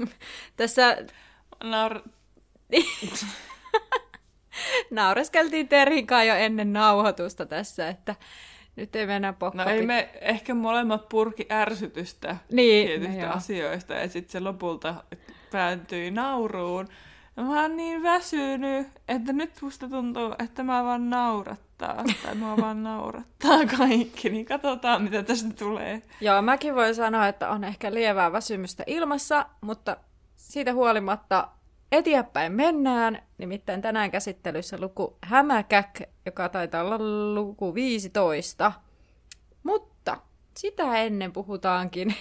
Tässä... Naur... Naureskeltiin Terhinkaan jo ennen nauhoitusta tässä, että nyt ei mennä pokka. No ei me ehkä molemmat purki ärsytystä niin, tietystä no asioista ja sitten se lopulta päätyi nauruun. Mä oon niin väsynyt, että nyt musta tuntuu, että mä vaan naurattaa. Tai mä vaan naurattaa kaikki, niin katsotaan mitä tästä tulee. Joo, mäkin voin sanoa, että on ehkä lievää väsymystä ilmassa, mutta siitä huolimatta eteenpäin mennään. Nimittäin tänään käsittelyssä luku Hämäkäk, joka taitaa olla luku 15. Mutta sitä ennen puhutaankin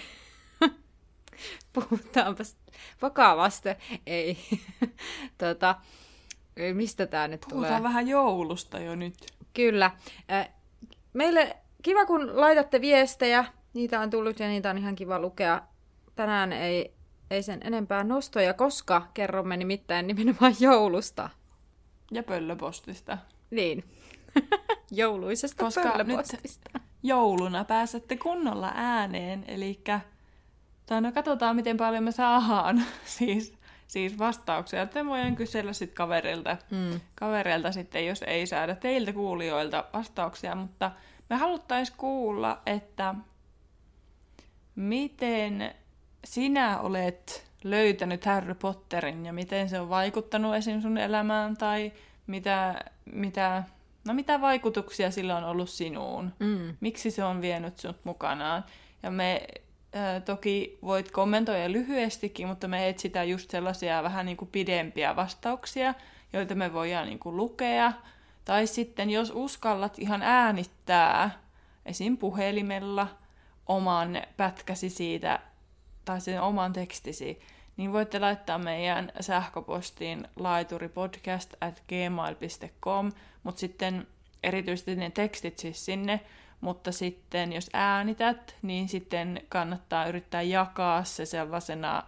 puhutaanpa vakavasti. Ei. tota, mistä tämä nyt Puhutaan tulee? vähän joulusta jo nyt. Kyllä. Meille kiva, kun laitatte viestejä. Niitä on tullut ja niitä on ihan kiva lukea. Tänään ei, ei sen enempää nostoja, koska kerromme nimittäin nimenomaan joulusta. Ja pöllöpostista. Niin. Jouluisesta Koska pöllöpostista. Nyt jouluna pääsette kunnolla ääneen, eli tai no katsotaan, miten paljon me saadaan siis, siis vastauksia. Te voidaan kysellä sitten kaverilta, mm. kaverilta sitten, jos ei saada teiltä kuulijoilta vastauksia, mutta me haluttaisiin kuulla, että miten sinä olet löytänyt Harry Potterin ja miten se on vaikuttanut esim. sun elämään tai mitä, mitä, no mitä vaikutuksia sillä on ollut sinuun. Mm. Miksi se on vienyt sinut mukanaan. Ja me toki voit kommentoida lyhyestikin, mutta me etsitään just sellaisia vähän niin kuin pidempiä vastauksia, joita me voidaan niin kuin lukea. Tai sitten jos uskallat ihan äänittää esim. puhelimella oman pätkäsi siitä tai sen oman tekstisi, niin voitte laittaa meidän sähköpostiin laituripodcast at gmail.com, mutta sitten erityisesti ne tekstit siis sinne, mutta sitten jos äänität, niin sitten kannattaa yrittää jakaa se sellaisena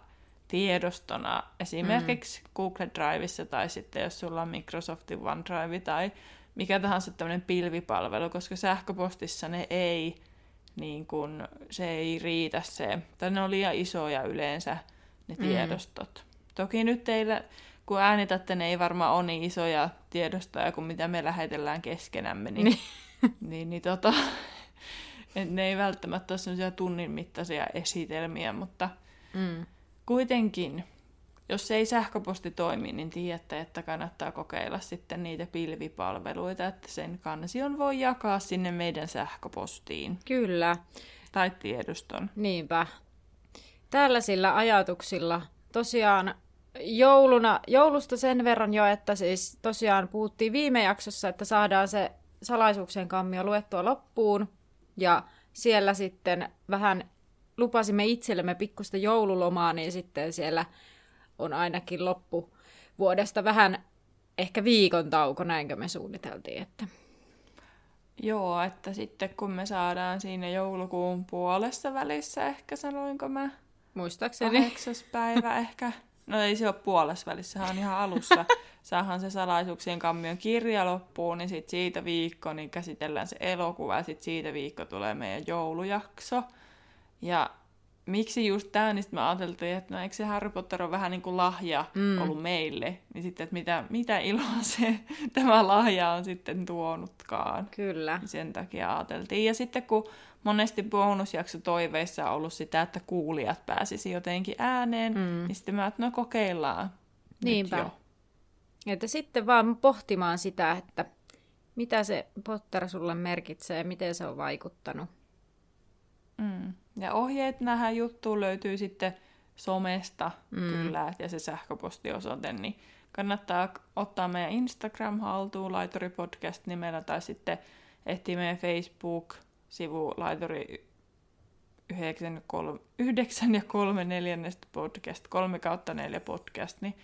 tiedostona esimerkiksi mm. Google Driveissa tai sitten jos sulla on Microsoftin OneDrive tai mikä tahansa tämmöinen pilvipalvelu, koska sähköpostissa ne ei, niin kun, se ei riitä se, tai ne on liian isoja yleensä ne mm. tiedostot. Toki nyt teillä, kun äänitätte, ne ei varmaan ole niin isoja tiedostoja kuin mitä me lähetellään keskenämme, niin, niin. niin, tota, ne ei välttämättä ole sellaisia tunnin mittaisia esitelmiä, mutta mm. kuitenkin, jos ei sähköposti toimi, niin tiedätte, että kannattaa kokeilla sitten niitä pilvipalveluita, että sen kansion voi jakaa sinne meidän sähköpostiin. Kyllä. Tai tiedoston. Niinpä. Tällaisilla ajatuksilla tosiaan jouluna, joulusta sen verran jo, että siis tosiaan puhuttiin viime jaksossa, että saadaan se salaisuuksien kammio luettua loppuun. Ja siellä sitten vähän lupasimme itsellemme pikkusta joululomaa, niin sitten siellä on ainakin loppu vuodesta vähän ehkä viikon tauko, näinkö me suunniteltiin. Että... Joo, että sitten kun me saadaan siinä joulukuun puolessa välissä, ehkä sanoinko mä, Muistaakseni. Kahdeksas päivä ehkä. No ei se ole puolessa välissä, se on ihan alussa. Saahan se salaisuuksien kammion kirja loppuun, niin sit siitä viikko niin käsitellään se elokuva ja sitten siitä viikko tulee meidän joulujakso. Ja miksi just tämä, niin mä ajattelin, että no eikö se Harry Potter on vähän niin kuin lahja mm. ollut meille, niin sitten, että mitä, mitä iloa se tämä lahja on sitten tuonutkaan. Kyllä. Niin sen takia ajateltiin. Ja sitten kun monesti bonusjakso toiveissa on ollut sitä, että kuulijat pääsisi jotenkin ääneen, mm. niin sitten mä että no kokeillaan Niinpä. Nyt jo. Että sitten vaan pohtimaan sitä, että mitä se Potter sulle merkitsee ja miten se on vaikuttanut. Mm. Ja ohjeet nähdään juttuun löytyy sitten somesta mm. kyllä, ja se sähköpostiosoite, niin kannattaa ottaa meidän Instagram haltuun, Laituri Podcast nimellä, tai sitten etsiä meidän Facebook-sivu Laituri 9 ja 3 neljännestä podcast, 3 kautta 4 podcast, niin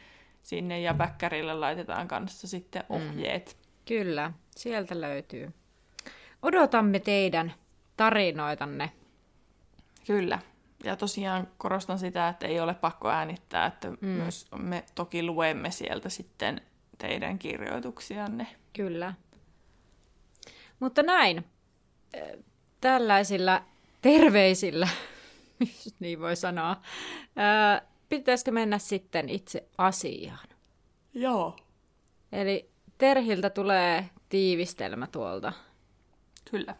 sinne ja väkkärille laitetaan kanssa sitten mm. ohjeet. Mm. Kyllä, sieltä löytyy. Odotamme teidän tarinoitanne. Kyllä. Ja tosiaan korostan sitä, että ei ole pakko äänittää, että mm. myös me toki luemme sieltä sitten teidän kirjoituksianne. Kyllä. Mutta näin, tällaisilla terveisillä, niin voi sanoa, pitäisikö mennä sitten itse asiaan? Joo. Eli Terhiltä tulee tiivistelmä tuolta. Kyllä.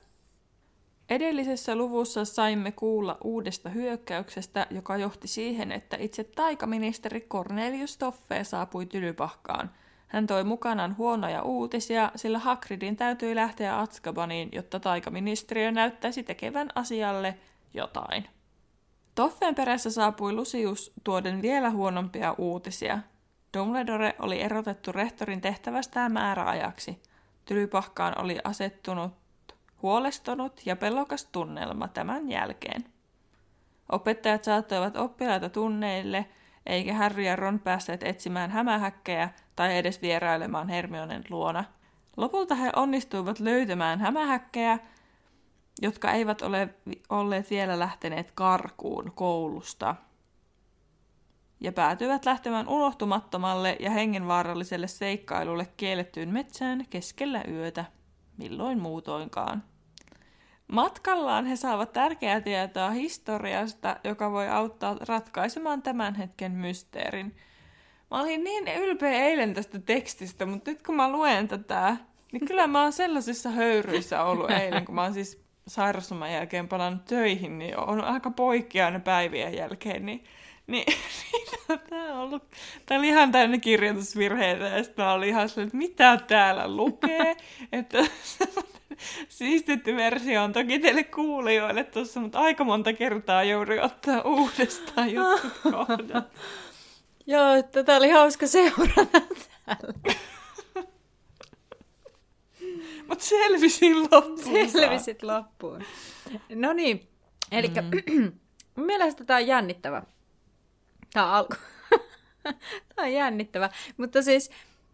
Edellisessä luvussa saimme kuulla uudesta hyökkäyksestä, joka johti siihen, että itse taikaministeri Cornelius Toffe saapui Tylypahkaan. Hän toi mukanaan huonoja uutisia, sillä Hagridin täytyi lähteä Atskabaniin, jotta taikaministeriö näyttäisi tekevän asialle jotain. Toffen perässä saapui Lucius tuoden vielä huonompia uutisia. Dumbledore oli erotettu rehtorin tehtävästään määräajaksi. Tylypahkaan oli asettunut huolestunut ja pelokas tunnelma tämän jälkeen. Opettajat saattoivat oppilaita tunneille, eikä Harry ja Ron päässeet etsimään hämähäkkejä tai edes vierailemaan Hermionen luona. Lopulta he onnistuivat löytämään hämähäkkejä, jotka eivät ole olleet vielä lähteneet karkuun koulusta. Ja päätyivät lähtemään unohtumattomalle ja hengenvaaralliselle seikkailulle kiellettyyn metsään keskellä yötä milloin muutoinkaan. Matkallaan he saavat tärkeää tietoa historiasta, joka voi auttaa ratkaisemaan tämän hetken mysteerin. Mä olin niin ylpeä eilen tästä tekstistä, mutta nyt kun mä luen tätä, niin kyllä mä oon sellaisissa höyryissä ollut eilen, kun mä oon siis sairausloman jälkeen palannut töihin, niin on aika poikkeana päivien jälkeen, niin niin, niin tämä on ollut, tämä oli ihan täynnä kirjoitusvirheitä, ja sitten mä olin ihan sellainen, että mitä täällä lukee, että siistitty versio on toki teille kuulijoille tuossa, mutta aika monta kertaa joudun ottaa uudestaan jotkut kohdat. Joo, tätä oli hauska seurata täällä. Mutta selvisin loppuun. Selvisit loppuun. No niin, eli mm. mielestäni tämä on jännittävä. Tämä alku. Tämä on jännittävä. Mutta siis,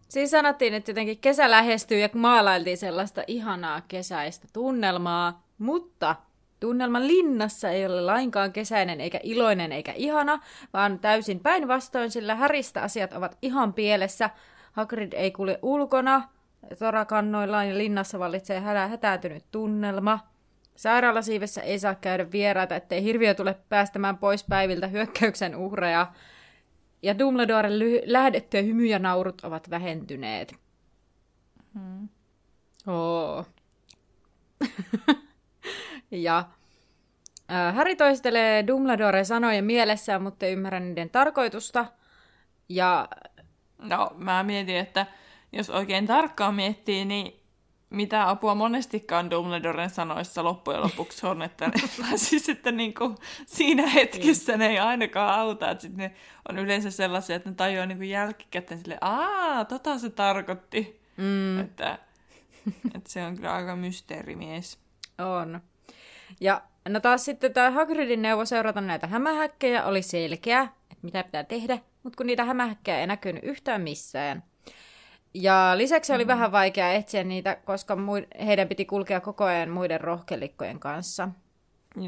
siis sanottiin, että jotenkin kesä lähestyy ja maalailtiin sellaista ihanaa kesäistä tunnelmaa, mutta tunnelma linnassa ei ole lainkaan kesäinen eikä iloinen eikä ihana, vaan täysin päinvastoin, sillä häristä asiat ovat ihan pielessä. Hagrid ei kulje ulkona, torakannoillaan ja linnassa vallitsee hälä hätääntynyt tunnelma – Sairaalasiivessä ei saa käydä vieraita, ettei hirviö tule päästämään pois päiviltä hyökkäyksen uhreja. Ja Dumbledoren ly- lähdettyä hymy ja naurut ovat vähentyneet. Hmm. Oo. ja äh, Harry toistelee Dumbledore sanojen mielessään, mutta ei ymmärrä niiden tarkoitusta. Ja... No, mä mietin, että jos oikein tarkkaan miettii, niin mitä apua monestikaan Dumbledoren sanoissa loppujen lopuksi on, että ne, siis, että niin kuin siinä hetkessä ne ei ainakaan auta, että sit ne on yleensä sellaisia, että ne tajuaa niin kuin jälkikäteen sille, aa, tota se tarkoitti. Mm. Että, että se on kyllä aika mysteerimies. On. Ja no taas sitten tämä Hagridin neuvo seurata näitä hämähäkkejä oli selkeä, että mitä pitää tehdä, mutta kun niitä hämähäkkejä ei näkynyt yhtään missään. Ja lisäksi oli mm. vähän vaikea etsiä niitä, koska heidän piti kulkea koko ajan muiden rohkelikkojen kanssa.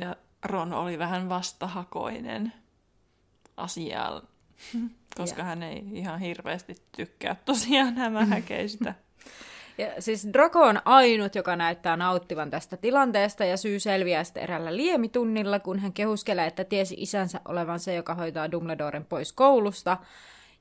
Ja Ron oli vähän vastahakoinen asiaan, koska ja. hän ei ihan hirveästi tykkää tosiaan nämä häkeistä. Ja siis Draco on ainut, joka näyttää nauttivan tästä tilanteesta ja syy selviää sitten erällä liemitunnilla, kun hän kehuskelee, että tiesi isänsä olevan se, joka hoitaa Dumbledoren pois koulusta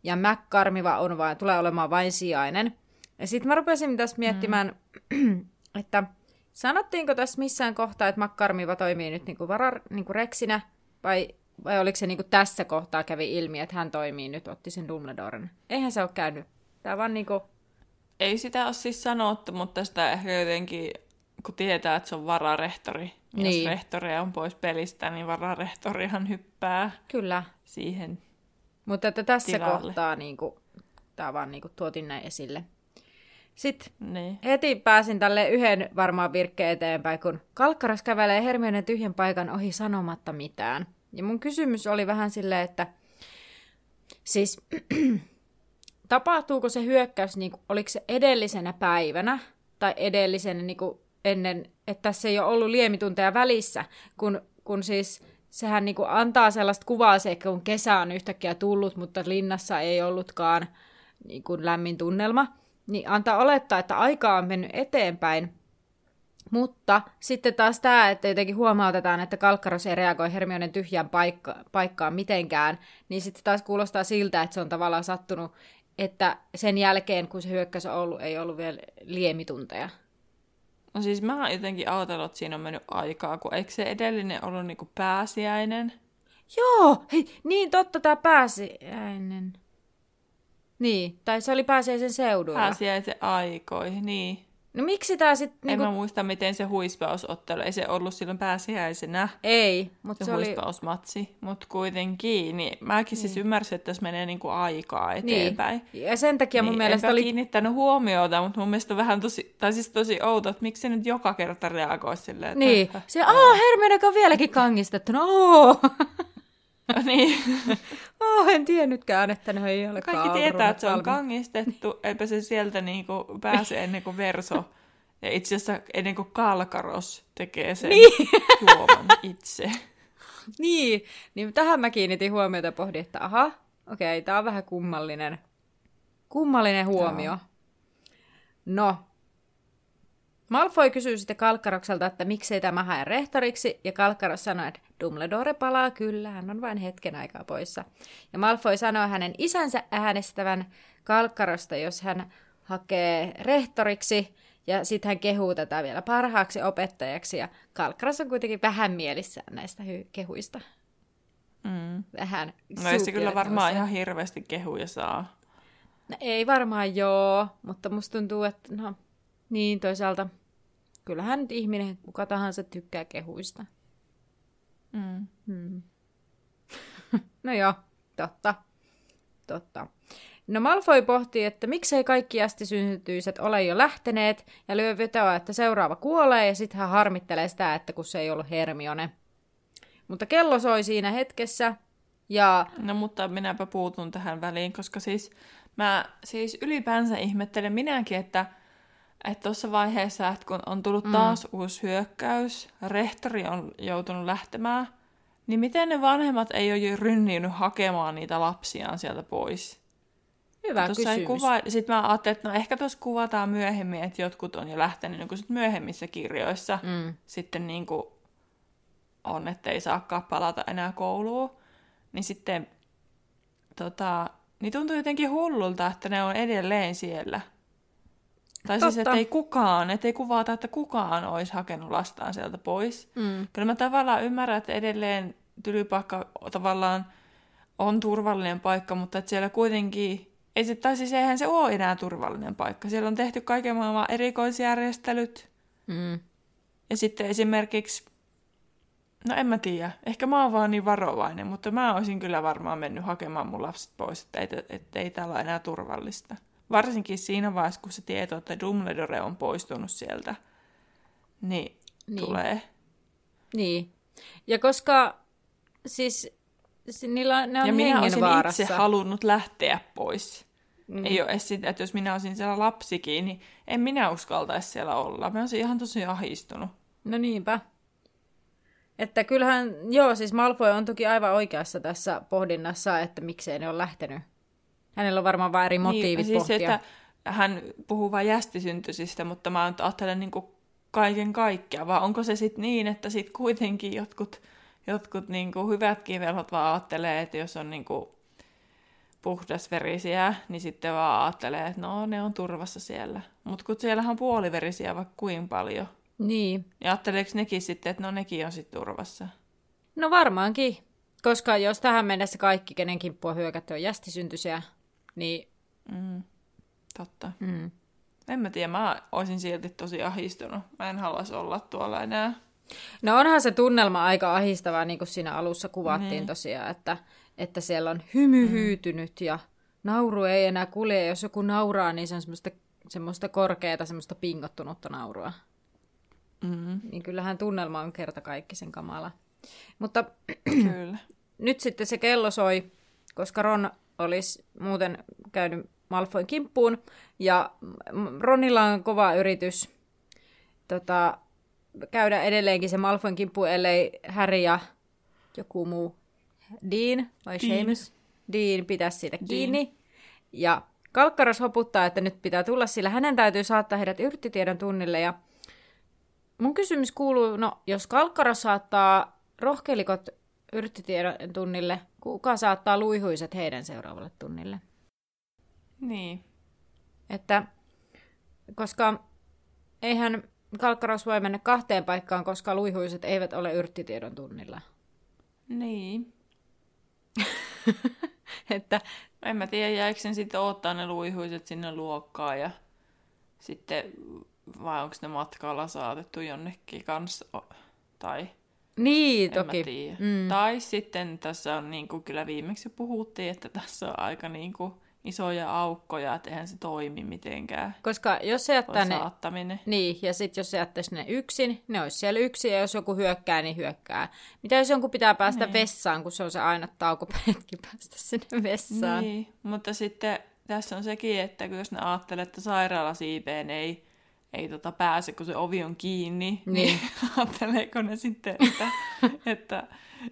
ja McCarmiva on vain, tulee olemaan vain sijainen. Ja sitten mä rupesin tässä miettimään, mm. että sanottiinko tässä missään kohtaa, että McCarmiva toimii nyt niinku varar, niinku reksinä, vai, vai oliko se niinku tässä kohtaa kävi ilmi, että hän toimii nyt, otti sen Dumbledoren. Eihän se ole käynyt. Tämä vaan niinku... Ei sitä ole siis sanottu, mutta sitä ehkä jotenkin, kun tietää, että se on vararehtori. Niin. Jos rehtori on pois pelistä, niin vararehtorihan hyppää Kyllä. siihen mutta että tässä tilalle. kohtaa niin kuin, tämä vaan niin kuin, tuotin näin esille. Sitten Niin. heti pääsin tälle yhden varmaan virkkeen eteenpäin, kun Kalkkaras kävelee Hermionen tyhjän paikan ohi sanomatta mitään. Ja mun kysymys oli vähän silleen, että siis tapahtuuko se hyökkäys, niin kuin, oliko se edellisenä päivänä tai edellisenä niin kuin ennen, että tässä ei ole ollut liemitunteja välissä, kun, kun siis sehän niin kuin antaa sellaista kuvaa se, kun kesä on yhtäkkiä tullut, mutta linnassa ei ollutkaan niin kuin lämmin tunnelma, niin antaa olettaa, että aika on mennyt eteenpäin. Mutta sitten taas tämä, että jotenkin huomautetaan, että Kalkkaros ei reagoi Hermionen tyhjään paikka- paikkaan mitenkään, niin sitten taas kuulostaa siltä, että se on tavallaan sattunut, että sen jälkeen, kun se hyökkäys on ollut, ei ollut vielä liemitunteja. No siis mä oon jotenkin ajatellut, että siinä on mennyt aikaa, kun eikö se edellinen ollut niinku pääsiäinen? Joo, hei, niin totta, tämä pääsiäinen. Niin, tai se oli pääsiäisen seudulla. Pääsiäisen aikoihin, niin. No miksi tämä sitten... Niin Niinku... en mä muista, miten se huispausottelu, ei se ollut silloin pääsiäisenä Ei, mutta se se oli... huispausmatsi, mutta kuitenkin, niin mäkin siis ymmärsin, että tässä menee niinku aikaa eteenpäin. Niin. Ja sen takia mun niin, mielestä oli... kiinnittänyt huomiota, mutta mun mielestä vähän tosi, tai siis tosi outo, että miksi se nyt joka kerta reagoi silleen, että... Niin, se, aah, Hermione on vieläkin kangistettu. No. niin. oh, en tiennytkään, että ne ei ole Kaikki tietää, että se on kangistettu, eipä se sieltä niinku pääse ennen kuin Verso. Ja itse asiassa ennen kuin Kalkaros tekee sen Niin. juoman itse. Niin, niin tähän mä kiinnitin huomiota pohdin, että aha, okei, tää on vähän kummallinen, kummallinen huomio. No, Malfoy kysyy sitten Kalkkarokselta, että miksei tämä hae rehtoriksi, ja Kalkkaros sanoi, että Dumbledore palaa kyllä, hän on vain hetken aikaa poissa. Ja Malfoy sanoi hänen isänsä äänestävän Kalkkarosta, jos hän hakee rehtoriksi, ja sitten hän kehuu tätä vielä parhaaksi opettajaksi, ja Kalkkaros on kuitenkin vähän mielissään näistä hy- kehuista. Mm. Vähän No ei se kyllä varmaan ihan hirveästi kehuja saa. No, ei varmaan joo, mutta musta tuntuu, että no, niin toisaalta kyllähän nyt ihminen, kuka tahansa tykkää kehuista. Mm. Hmm. no joo, totta. Totta. No Malfoy pohtii, että miksei kaikki ästisynnytyiset ole jo lähteneet, ja lyö vetoa, että seuraava kuolee, ja sitten hän harmittelee sitä, että kun se ei ollut Hermione. Mutta kello soi siinä hetkessä, ja No mutta minäpä puutun tähän väliin, koska siis mä siis ylipäänsä ihmettelen minäkin, että että tuossa vaiheessa, että kun on tullut taas mm. uusi hyökkäys, rehtori on joutunut lähtemään, niin miten ne vanhemmat ei ole jo rynninyt hakemaan niitä lapsiaan sieltä pois? hyvä Tuossa ei kysymys. kuva... Sitten mä ajattelin, että no ehkä tuossa kuvataan myöhemmin, että jotkut on jo lähtenyt niin sit myöhemmissä kirjoissa. Mm. Sitten niin kuin on, että ei saakaan palata enää kouluun. Niin sitten tota, niin tuntuu jotenkin hullulta, että ne on edelleen siellä. Tai siis, Totta. että ei kukaan, että ei kuvata, että kukaan olisi hakenut lastaan sieltä pois. Mm. Kyllä mä tavallaan ymmärrän, että edelleen tylypaikka tavallaan on turvallinen paikka, mutta että siellä kuitenkin, ei se, tai siis eihän se ole enää turvallinen paikka. Siellä on tehty kaiken maailman erikoisjärjestelyt. Mm. Ja sitten esimerkiksi, no en mä tiedä, ehkä mä oon vaan niin varovainen, mutta mä olisin kyllä varmaan mennyt hakemaan mun lapset pois, että ei, että ei täällä ole enää turvallista. Varsinkin siinä vaiheessa, kun se tieto, että Dumbledore on poistunut sieltä, niin, Niin. tulee. Niin. Ja koska siis si- niillä, ne on ja minä olisin hengenvaarassa. itse halunnut lähteä pois. Mm. Mm. Ei ole edes sitä, että jos minä olisin siellä lapsikin, niin en minä uskaltaisi siellä olla. Mä olisin ihan tosi ahistunut. No niinpä. Että kyllähän, joo, siis Malfoy on toki aivan oikeassa tässä pohdinnassa, että miksei ne ole lähtenyt. Hänellä on varmaan vain eri motiivit niin, siis pohtia. että hän puhuu vain jästisyntyisistä, mutta mä ajattelen niin kuin kaiken kaikkiaan. Vai onko se sitten niin, että sitten kuitenkin jotkut, jotkut niin kuin hyvätkin velhot vaan ajattelee, että jos on niin kuin puhdasverisiä, niin sitten vaan ajattelee, että no ne on turvassa siellä. Mutta kun siellähän on puoliverisiä vaikka kuin paljon. Niin. Ja ajatteleeko nekin sitten, että no nekin on sitten turvassa? No varmaankin. Koska jos tähän mennessä kaikki, kenen kimppua hyökätty on jästisyntyisiä, niin Mm, totta. mm. En mä tiedä, mä olisin silti tosi ahistunut. Mä en haluaisi olla tuolla enää. No onhan se tunnelma aika ahistavaa, niin kuin siinä alussa kuvattiin Niin. tosiaan, että, että siellä on hymy hyytynyt ja nauru ei enää kulje. Jos joku nauraa, niin se on semmoista semmoista korkeata, semmoista pingottunutta naurua. Mm, Niin kyllähän tunnelma on kerta kaikki sen kamala. Mutta kyllä. nyt sitten se kello soi, koska Ron olisi muuten käynyt Malfoyn kimppuun, ja Ronilla on kova yritys tota, käydä edelleenkin se Malfoyn kimppu, ellei Harry ja joku muu Dean vai Dean. Seamus Dean pitäisi siitä Dean. kiinni. Ja Kalkkaros hoputtaa, että nyt pitää tulla, sillä hänen täytyy saattaa heidät yrttitiedon tunnille. Ja mun kysymys kuuluu, no jos Kalkkaros saattaa rohkelikot yrttitiedon tunnille, kuka saattaa luihuiset heidän seuraavalle tunnille? Niin. Että, koska eihän Kalkkaros voi mennä kahteen paikkaan, koska luihuiset eivät ole yrttitiedon tunnilla. Niin. että En mä tiedä, jäikö sen sitten ottaa ne luihuiset sinne luokkaan ja sitten, vai onko ne matkalla saatettu jonnekin kanssa, tai niin en toki. mä tiedä. Mm. Tai sitten tässä on, niin kuin kyllä viimeksi puhuttiin, että tässä on aika niin kuin isoja aukkoja, että eihän se toimi mitenkään. Koska jos se jättää ne saattaminen. Niin, ja sitten jos se jättäisi ne yksin, ne olisi siellä yksin, ja jos joku hyökkää, niin hyökkää. Mitä jos jonkun pitää päästä Niin. vessaan, kun se on se aina taukopätki päästä sinne vessaan? Niin, mutta sitten tässä on sekin, että kun jos ne ajattelee, että sairaalasiipeen ei, ei tota pääse, kun se ovi on kiinni, niin, Niin. ajatteleeko ne sitten, että, että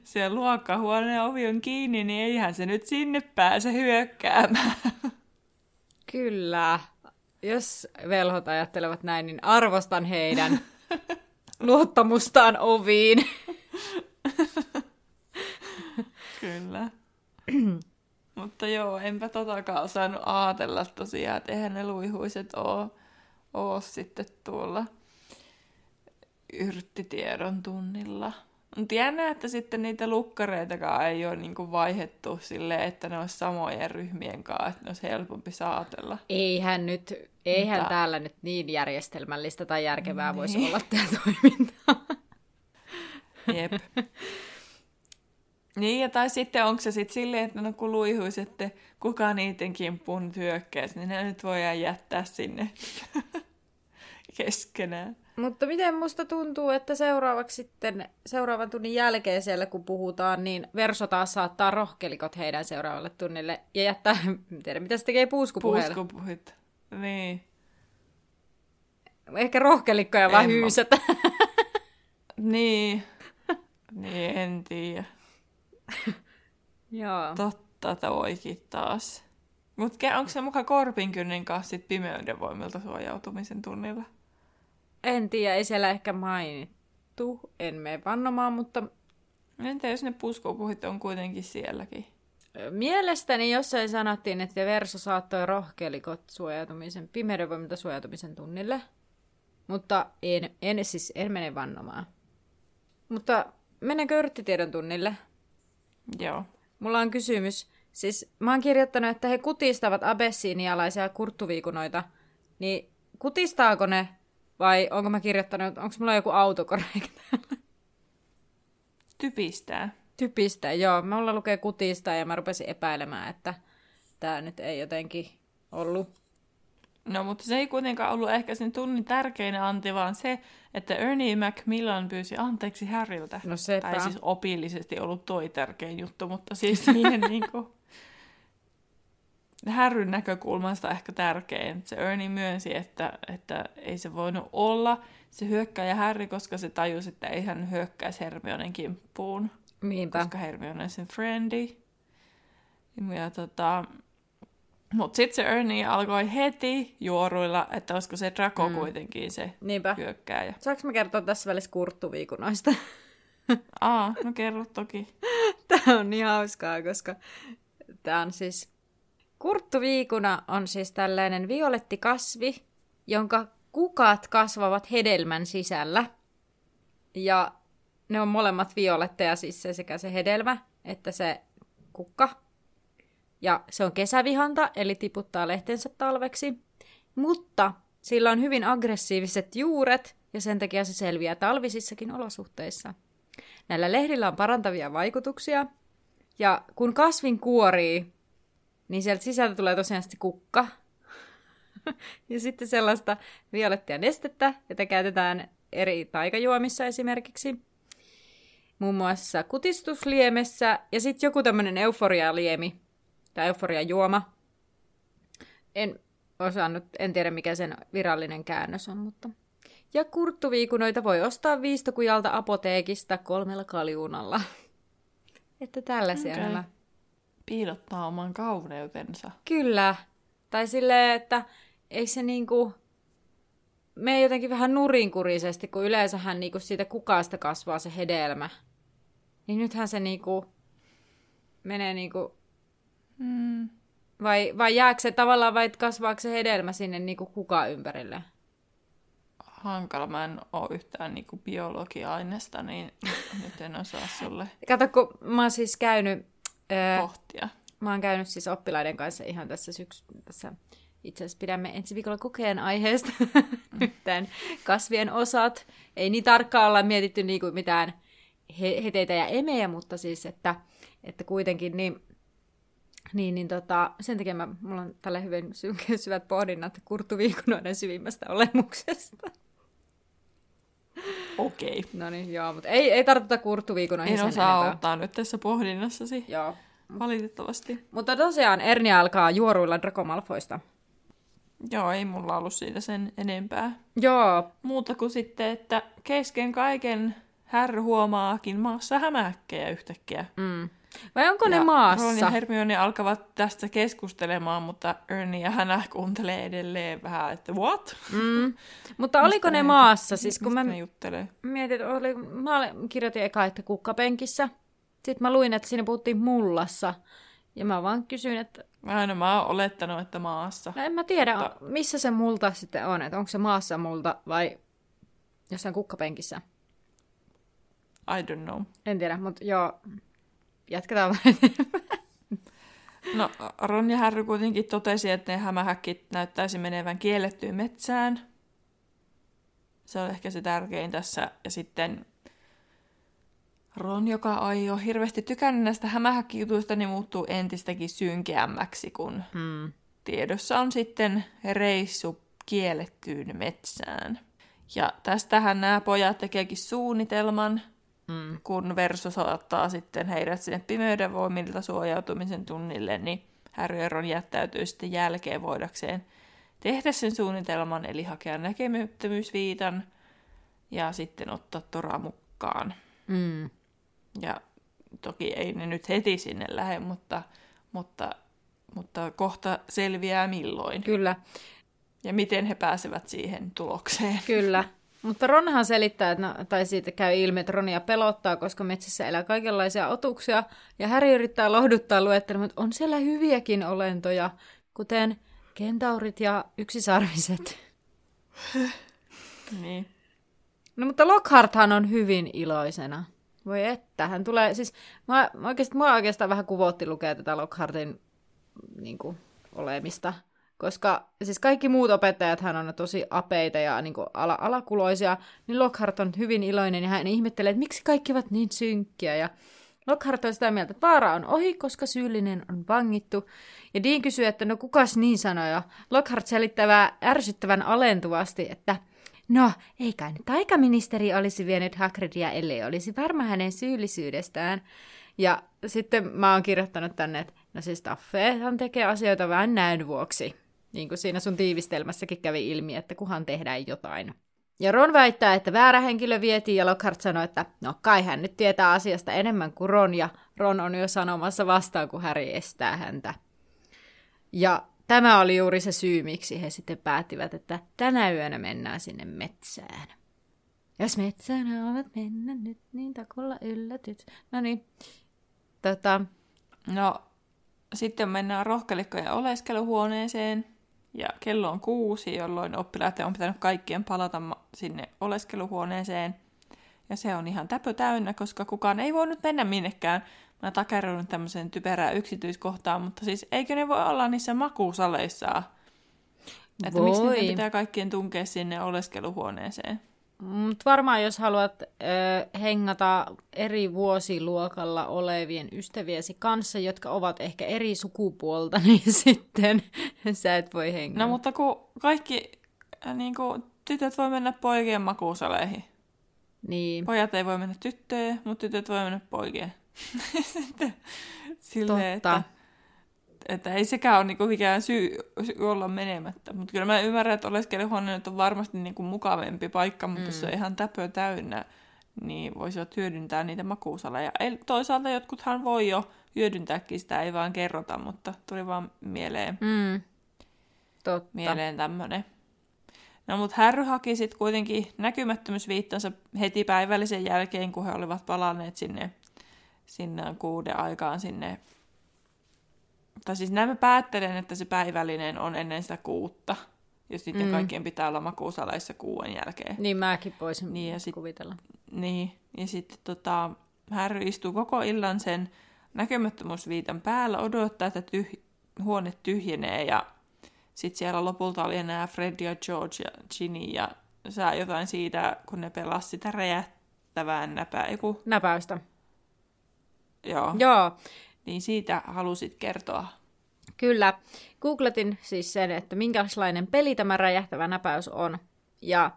se luokkahuoneen ovi on kiinni, niin eihän se nyt sinne pääse hyökkäämään. Kyllä. Jos velhot ajattelevat näin, niin arvostan heidän luottamustaan oviin. Kyllä. Mutta joo, enpä totakaan osannut ajatella tosiaan, että eihän ne luihuiset oo, oo sitten tuolla yrttitiedon tunnilla. Mutta jännä, että sitten niitä lukkareitakaan ei ole niinku vaihettu silleen, että ne olisi samojen ryhmien kanssa, että ne olisi helpompi saatella. Eihän nyt, eihän Mutta- täällä nyt niin järjestelmällistä tai järkevää voisi Niin. olla tämä toiminta. Jep. niin, ja tai sitten onko se sitten silleen, että no kun luihuisi, että kuka niiden kimppuun hyökkäisi, niin ne nyt voidaan jättää sinne keskenään. Mutta miten musta tuntuu, että seuraavaksi sitten, seuraavan tunnin jälkeen siellä kun puhutaan, niin Verso taas saattaa rohkelikot heidän seuraavalle tunnille ja jättää, en tiedä mitä se tekee puuskupuheella. Puuskupuhit. Niin. Ehkä rohkelikkoja vaan En hyysätä. Niin. niin, en tiedä. Joo. Totta toikin taas. Mutta onko se muka Korpinkynnin kanssa sit pimeyden voimilta suojautumisen tunnilla? En tiedä, ei siellä ehkä mainittu. En mene vannomaan, mutta Entä jos ne puskupuhit on kuitenkin sielläkin? mielestäni jossain sanottiin, että Verso saattoi rohkelikot suojautumisen, pimeyden voimilta suojautumisen tunnille. Mutta en, en siis en mene vannomaan. Mutta menenkö yrttitiedon tunnille? Joo. Mulla on kysymys. Siis mä oon kirjoittanut, että he kutistavat abessiinialaisia kurttuviikunoita. Niin kutistaako ne vai onko mä kirjoittanut, onko mulla joku autokorrekti? Typistää. Typistä, joo. Mulla lukee kutista ja mä rupesin epäilemään, että tää nyt ei jotenkin ollut. No, mutta se ei kuitenkaan ollut ehkä sen tunnin tärkein anti, vaan se, että Ernie Macmillan pyysi anteeksi Harryltä. No sepä. Tai siis opillisesti ollut toi tärkein juttu, mutta siis siihen niinku... Harryn näkökulmasta ehkä tärkein. Se Ernie myönsi, että, että ei se voinut olla se hyökkäjä Harry, koska se tajusi, että ei hän hyökkäisi Hermionen kimppuun, Niinpä. koska Hermione on sen friendi. Ja tota, mutta sitten se Ernie alkoi heti juoruilla, että olisiko se Draco mm. kuitenkin se Niinpä. hyökkääjä. Saanko mä kertoa tässä välissä kurttuviikunoista? Aa, no kerro toki. Tämä on niin hauskaa, koska tämä on siis... Kurttuviikuna on siis tällainen violettikasvi, jonka kukat kasvavat hedelmän sisällä. Ja ne on molemmat violetteja, siis se sekä se hedelmä että se kukka. Ja se on kesävihanta, eli tiputtaa lehtensä talveksi. Mutta sillä on hyvin aggressiiviset juuret, ja sen takia se selviää talvisissakin olosuhteissa. Näillä lehdillä on parantavia vaikutuksia, ja kun kasvin kuorii, niin sieltä sisältä tulee tosiaan sitten kukka. ja sitten sellaista violettia nestettä, jota käytetään eri taikajuomissa esimerkiksi. Muun muassa kutistusliemessä ja sitten joku tämmöinen euforialiemi tai euforiajuoma. En osannut, en tiedä mikä sen virallinen käännös on, mutta... Ja kurttuviikunoita voi ostaa viistokujalta apoteekista kolmella kaljuunalla. Että tällaisia okay. nämä. Piilottaa oman kauneutensa. Kyllä. Tai silleen, että ei se niinku mene jotenkin vähän nurinkurisesti, kun yleensähän niinku siitä kukaasta kasvaa se hedelmä. Niin nythän se niinku menee niinku, Mm. vai, vai jääkö se tavallaan, vai kasvaako se hedelmä sinne niinku kuka ympärille? Hankala. Mä en oo yhtään niinku biologia-aineesta, niin nyt en osaa sulle Kato, kun mä oon siis käynyt, öö, pohtia. mä oon käynyt siis oppilaiden kanssa ihan tässä syks... tässä itse asiassa pidämme ensi viikolla kokeen aiheesta nyt tämän kasvien osat. Ei niin tarkkaan olla mietitty niinku mitään he- heteitä ja emejä, mutta siis, että, että kuitenkin niin, niin, niin tota, sen takia mä, mulla on tällä hyvin sy- syvät pohdinnat kurttuviikunoiden syvimmästä olemuksesta. Okei. No niin, joo, mutta ei, ei tartuta kurttuviikunoihin En sen osaa enempää. auttaa nyt tässä pohdinnassasi. Joo. Valitettavasti. Mutta tosiaan Ernia alkaa juoruilla Draco Malfoista. Joo, ei mulla ollut siitä sen enempää. Joo, Muuta kuin sitten, että kesken kaiken Harry huomaakin maassa hämähäkkejä yhtäkkiä. Mm. Vai onko ne Ja maassa? Ron ja Hermione alkavat tästä keskustelemaan, mutta Ernie ja Hannah kuuntelee edelleen vähän, että what? mm. Mutta oliko ne ne- maassa? Siis kun mä ne juttelee? mietin, että oli, mä kirjoitin eka, että kukkapenkissä. Sitten mä luin, että siinä puhuttiin mullassa. Ja mä vaan kysyin, että Aina mä oon olettanut, että maassa. no en mä tiedä, Mutta- missä se multa sitten on. Että onko se maassa multa vai jossain kukkapenkissä. I don't know. En tiedä, mutta joo, jatketaan eteenpäin. No, Ron ja Harry kuitenkin totesi, että ne hämähäkit näyttäisi menevän kiellettyyn metsään. Se on ehkä se tärkein tässä. Ja sitten Ron, joka ei ole hirveästi tykännyt näistä hämähäkkijutuista, niin muuttuu entistäkin synkeämmäksi, kun Mm. tiedossa on sitten reissu kiellettyyn metsään. Ja tästähän nämä pojat tekeekin suunnitelman, Mm. kun Verso saattaa sitten heidät sinne pimeyden voimilta suojautumisen tunnille, niin Harry ja Ron jättäytyy sitten jälkeen voidakseen tehdä sen suunnitelman, eli hakea näkemättömyysviitan ja sitten ottaa Tora mukaan. Mm. Ja toki ei ne nyt heti sinne lähde, mutta, mutta, mutta kohta selviää milloin Kyllä, ja miten he pääsevät siihen tulokseen. Kyllä. Mutta Ronhan selittää, että no, tai siitä käy ilmi, että Ronia pelottaa, koska metsässä elää kaikenlaisia otuksia. Ja Häri yrittää lohduttaa luettelemaan, että on siellä hyviäkin olentoja, kuten kentaurit ja yksisarviset. Niin. No mutta Lockharthan on hyvin iloisena. Voi että, hän tulee, siis mä, mä oikeastaan, mua oikeastaan vähän kuvotti lukea tätä Lockhartin niin kuin, olemista, koska siis kaikki muut opettajat hän on tosi apeita ja niin kuin, ala, alakuloisia, niin Lockhart on hyvin iloinen ja hän ihmettelee, että miksi kaikki ovat niin synkkiä ja Lockhart on sitä mieltä, että vaara on ohi, koska syyllinen on vangittu. Ja Dean kysyy, että no kukas niin sanoi, ja Lockhart selittää vähän ärsyttävän alentuvasti, että No, ei nyt taikaministeri olisi vienyt Hagridia, ellei olisi varma hänen syyllisyydestään. Ja sitten mä oon kirjoittanut tänne, että no siis Taffehan tekee asioita vähän näyn vuoksi. Niin kuin siinä sun tiivistelmässäkin kävi ilmi, että kuhan tehdään jotain. Ja Ron väittää, että väärä henkilö vietiin, ja Lockhart sanoi, että no kai hän nyt tietää asiasta enemmän kuin Ron, ja Ron on jo sanomassa vastaan, kun Harry estää häntä. Ja tämä oli juuri se syy, miksi he sitten päättivät, että tänä yönä mennään sinne metsään. Jos metsään haluat mennä nyt, niin takulla yllätyt. No niin. Tota, No, sitten mennään rohkelikkojen oleskeluhuoneeseen ja kello on kuusi, jolloin oppilaat on pitänyt kaikkien palata sinne oleskeluhuoneeseen. Ja se on ihan täpö täynnä, koska kukaan ei voinut mennä minnekään. Mä takerroin tämmöiseen typerään yksityiskohtaan, mutta siis eikö ne voi olla niissä makuusaleissa? Että miksi Voi. niiden pitää kaikkien tunkea sinne oleskeluhuoneeseen? Mutta varmaan jos haluat ö, hengata eri vuosiluokalla olevien ystäviesi kanssa, jotka ovat ehkä eri sukupuolta, niin sitten sä et voi hengata. No mutta kun kaikki niin kuin, tytöt voi mennä poikien makuusaleihin. Niin, Pojat ei voi mennä tyttöjen, mutta tytöt voi mennä poikien. Sitten silleen, totta. että, että ei sekään ole niinku mikään syy, syy olla menemättä. Mutta kyllä mä ymmärrän, että oleskeluhuone nyt on varmasti niinku mukavempi paikka, mutta mm. se on ihan täpö täynnä, niin voisivat hyödyntää niitä makuusaleja. Ei, toisaalta jotkuthan voi jo hyödyntääkin sitä, ei vaan kerrota, mutta tuli vaan mieleen, Mm. Totta. mieleen tämmönen. No mutta Härry haki sitten kuitenkin näkymättömyysviittansa heti päivällisen jälkeen, kun he olivat palanneet sinne, sinne kuuden aikaan sinne. Tai siis näin mä päättelen, että se päivällinen on ennen sitä kuutta. Jos niiden Mm. kaikkien pitää olla makuusaleissa kuuden jälkeen. Niin mäkin voisin Niin, ja sit- kuvitella. Niin, ja sitten tota, Harry istuu koko illan sen näkymättömyysviitan päällä, odottaa, että tyh- huone tyhjenee, ja sitten siellä lopulta oli enää Fred ja George ja Ginny, ja saa jotain siitä, kun ne pelasi sitä näpää, eiku, Näpäystä. joo, Joo, niin siitä halusit kertoa. kyllä. Googletin siis sen, että minkälainen peli tämä räjähtävä näpäys on. Ja,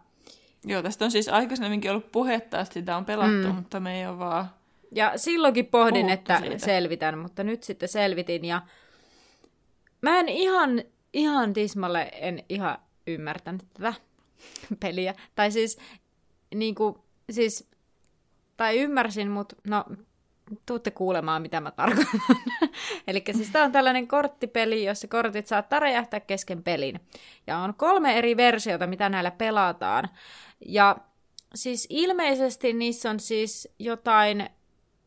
Joo, tästä on siis aikaisemminkin ollut puhetta, että sitä on pelattu, mm. mutta me ei ole vaan... ja silloinkin pohdin, että siitä. selvitän, mutta nyt sitten selvitin. Ja mä en ihan, ihan tismalle en ihan ymmärtänyt tätä peliä. Tai siis, niin kuin, siis, tai ymmärsin, mutta no, tuutte kuulemaan, mitä mä tarkoitan. Eli siis tämä on tällainen korttipeli, jossa kortit saattaa räjähtää kesken pelin. Ja on kolme eri versiota, mitä näillä pelataan. Ja siis ilmeisesti niissä on siis jotain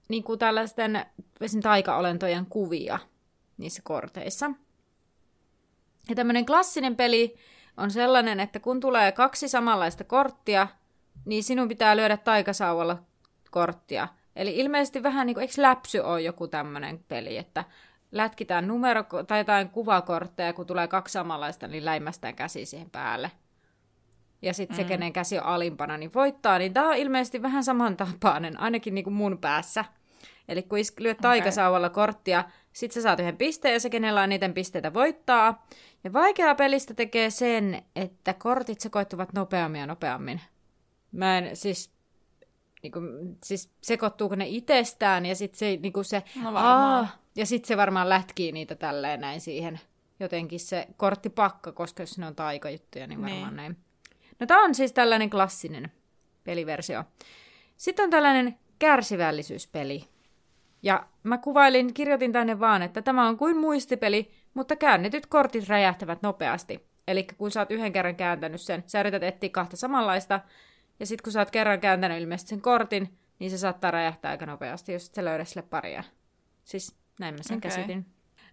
niin kuin tällaisten esim. taikaolentojen kuvia niissä korteissa. Ja tämmöinen klassinen peli on sellainen, että kun tulee kaksi samanlaista korttia, niin sinun pitää lyödä taikasauvalla korttia. Eli ilmeisesti vähän niin kuin, eikö läpsy ole joku tämmöinen peli, että lätkitään numero tai jotain kuvakortteja, kun tulee kaksi samanlaista, niin läimästään käsi siihen päälle. Ja sitten se, kenen käsi on alimpana, niin voittaa. Niin tämä on ilmeisesti vähän samantapainen, ainakin niin kuin mun päässä. Eli kun is- lyöt taikasauvalla korttia, sit sä saat yhden pisteen ja se, kenellä on niiden pisteitä, voittaa. Ja vaikeaa pelistä tekee sen, että kortit sekoittuvat nopeammin ja nopeammin. Mä en siis... Niin kuin, siis sekoittuuko ne itsestään ja sitten se, niin kuin se No varmaan. Aa, ja sitten se varmaan lätkii niitä tälleen näin siihen jotenkin se korttipakka, koska jos ne on taikajuttuja, niin varmaan Niin. näin. No tämä on siis tällainen klassinen peliversio. Sitten on tällainen kärsivällisyyspeli. Ja mä kuvailin, kirjoitin tänne vaan, että tämä on kuin muistipeli, mutta käännetyt kortit räjähtävät nopeasti. Eli kun sä oot yhden kerran kääntänyt sen, sä yrität etsiä kahta samanlaista, ja sitten kun sä oot kerran kääntänyt ilmeisesti sen kortin, niin se saattaa räjähtää aika nopeasti, jos sä löydä sille paria. Siis näin mä sen okay. käsitin.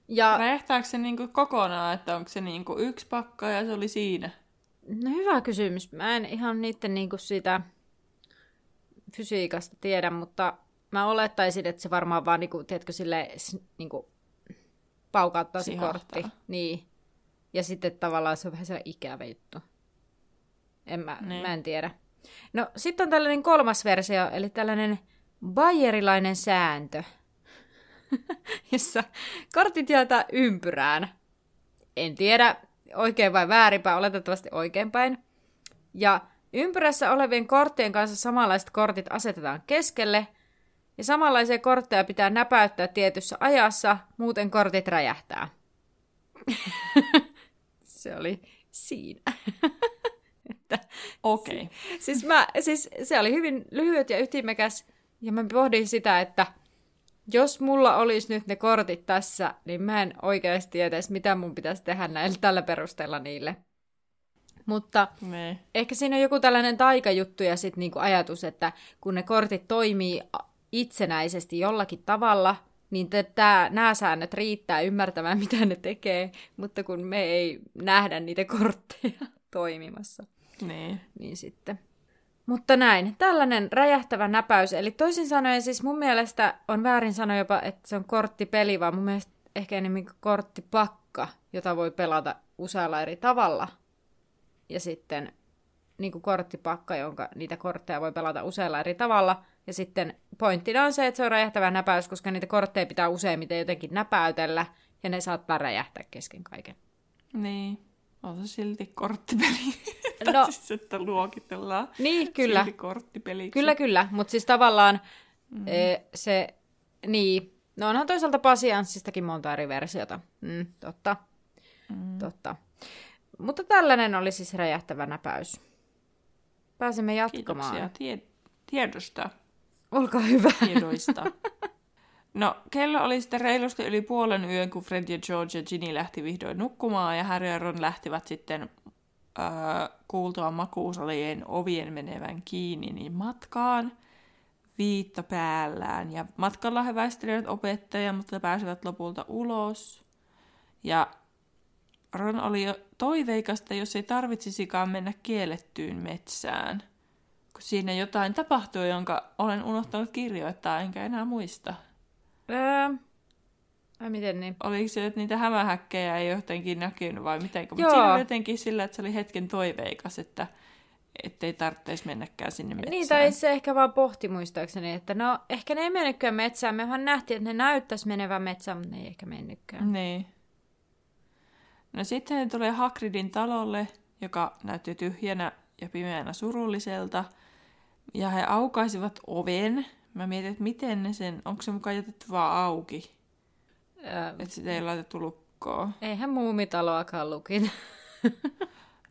Ja Räjähtääkö se niinku kokonaan, että onko se niinku yksi pakka ja se oli siinä? no hyvä kysymys. Mä en ihan niitten niinku siitä fysiikasta tiedä, mutta mä olettaisin, että se varmaan vaan niinku, tiedätkö, sille niinku, paukauttaa se kortti. Niin. Ja sitten tavallaan se on vähän sellainen ikävä juttu. En mä, Niin. mä en tiedä. No sitten on tällainen kolmas versio, eli tällainen bayerilainen sääntö, jossa kortit jaetaan ympyrään. En tiedä oikein vai väärinpäin, oletettavasti oikeinpäin. Ja ympyrässä olevien korttien kanssa samanlaiset kortit asetetaan keskelle, ja samanlaisia kortteja pitää näpäyttää tietyssä ajassa, muuten kortit räjähtää. Se oli siinä. Okei. Okay. siis, mä, siis se oli hyvin lyhyt ja ytimekäs, ja mä pohdin sitä, että jos mulla olisi nyt ne kortit tässä, niin mä en oikeasti tietäisi, mitä mun pitäisi tehdä näillä, tällä perusteella niille. Mutta Me. ehkä siinä on joku tällainen taikajuttu ja sitten niinku ajatus, että kun ne kortit toimii itsenäisesti jollakin tavalla, niin nämä säännöt riittää ymmärtämään, mitä ne tekee, mutta kun me ei nähdä niitä kortteja toimimassa Niin. niin sitten. Mutta näin, tällainen räjähtävä näpäys. Eli toisin sanoen siis mun mielestä on väärin sanoa jopa, että se on korttipeli, vaan mun mielestä ehkä enemmän korttipakka, jota voi pelata usealla eri tavalla. Ja sitten niin kuin korttipakka, jonka niitä kortteja voi pelata usealla eri tavalla. Ja sitten pointtina on se, että se on räjähtävä näpäys, koska niitä kortteja pitää useimmiten jotenkin näpäytellä, ja ne saattaa räjähtää kesken kaiken. Niin. On se silti korttipeli. No. siis, että luokitellaan. Niin, kyllä. Silti korttipeliksi. Kyllä, kyllä. Mutta siis tavallaan mm. e, se, niin, no onhan toisaalta pasianssistakin monta eri versiota. Mm, totta. Mm. Totta. Mutta tällainen oli siis räjähtävä näpäys. Pääsemme jatkamaan. Kiitoksia tie- tiedosta. Olkaa hyvä. Tiedoista. No, kello oli sitten reilusti yli puolen yön, kun Fred ja George ja Ginny lähti vihdoin nukkumaan, ja Harry ja Ron lähtivät sitten äh, kuultua makuusalien ovien menevän kiinni niin matkaan viitta päällään. Ja matkalla he väistelivät opettajan, mutta pääsivät lopulta ulos. Ja Ron oli jo toiveikasta, jos ei tarvitsisikaan mennä kiellettyyn metsään. Kun siinä jotain tapahtui, jonka olen unohtanut kirjoittaa, enkä enää muista. Öö, ai miten niin? Oliko se, että niitä hämähäkkejä ei jotenkin näkynyt vai miten? Mutta siinä oli jotenkin sillä, että se oli hetken toiveikas, että ettei tarvitsisi mennäkään sinne metsään. Niin, tai se ehkä vaan pohti muistaakseni, että no ehkä ne ei mennytkään metsään. Mehän nähtiin, että ne näyttäisi menevän metsään, mutta ne ei ehkä mennytkään. Niin. No sitten he tulee Hagridin talolle, joka näytti tyhjänä ja pimeänä surulliselta. Ja he aukaisivat oven. Mä mietin, että miten ne sen, onko se mukaan jätetty vaan auki? Öö, Että sitä ei laitettu lukkoon. eihän muumitaloakaan lukin.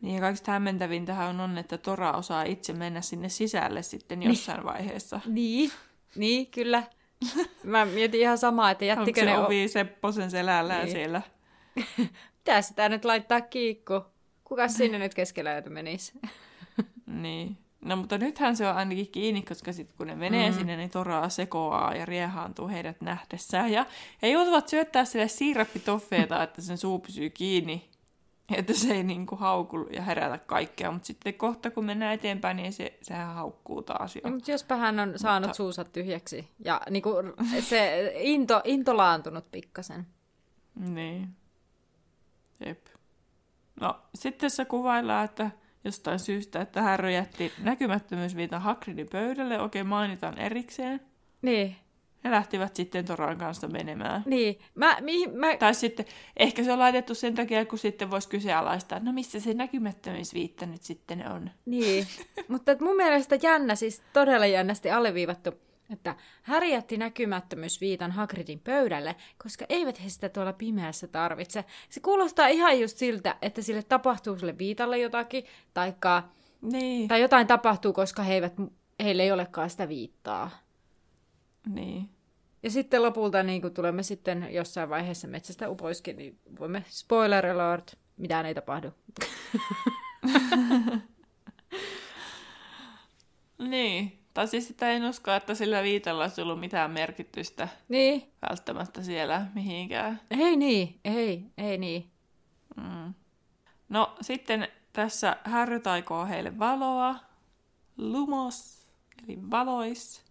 Niin ja kaikista hämmentävintähän on, että Tora osaa itse mennä sinne sisälle sitten jossain vaiheessa. niin, niin, kyllä. Mä mietin ihan samaa, että Onko jättikö se ne... o- ovi Sepposen selällään Niin. siellä? Mitä sitä nyt laittaa kiikku? Kuka sinne nyt keskellä yötä menisi? Niin. No mutta nythän se on ainakin kiinni, koska sitten kun ne menee Mm. sinne, niin Toraa sekoaa ja riehaantuu heidät nähdessään. Ja he joutuvat syöttää sille siirappitoffeeta, että sen suu pysyy kiinni. Että se ei niinku hauku ja herätä kaikkea. Mutta sitten kohta kun mennään eteenpäin, niin se, sehän haukkuu taas jo. No, mutta jospa hän on saanut Mutta- suunsa tyhjäksi ja niinku, se into, into laantunut pikkasen. Niin. Jep. No, sitten se kuvaillaan, että jostain syystä, että Harry jätti näkymättömyysviitan Hagridin pöydälle, oikein mainitaan erikseen. Niin, He lähtivät sitten Toran kanssa menemään. niin. Mä, mihin, mä, Tai sitten, ehkä se on laitettu sen takia, kun sitten voisi kyseenalaistaa, että no missä se näkymättömyysviitta nyt sitten on. Niin, mutta mun mielestä jännä, siis todella jännästi alleviivattu, että Harry jätti näkymättömyysviitan Hagridin pöydälle, koska eivät he sitä tuolla pimeässä tarvitse. Se kuulostaa ihan just siltä, että sille tapahtuu sille viitalle jotakin, taikka, Niin, tai jotain tapahtuu, koska he eivät, heillä ei olekaan sitä viittaa. niin. Ja sitten lopulta, niin kun tulemme sitten jossain vaiheessa metsästä upoiskin, niin voimme, spoiler alert, mitään ei tapahdu. Niin. Tai siis sitä en usko, että sillä viitalla olisi ollut mitään merkitystä Niin, välttämättä siellä mihinkään. ei niin, ei, ei niin. Mm. No sitten tässä Harry taikoo heille valoa, lumos, eli valois.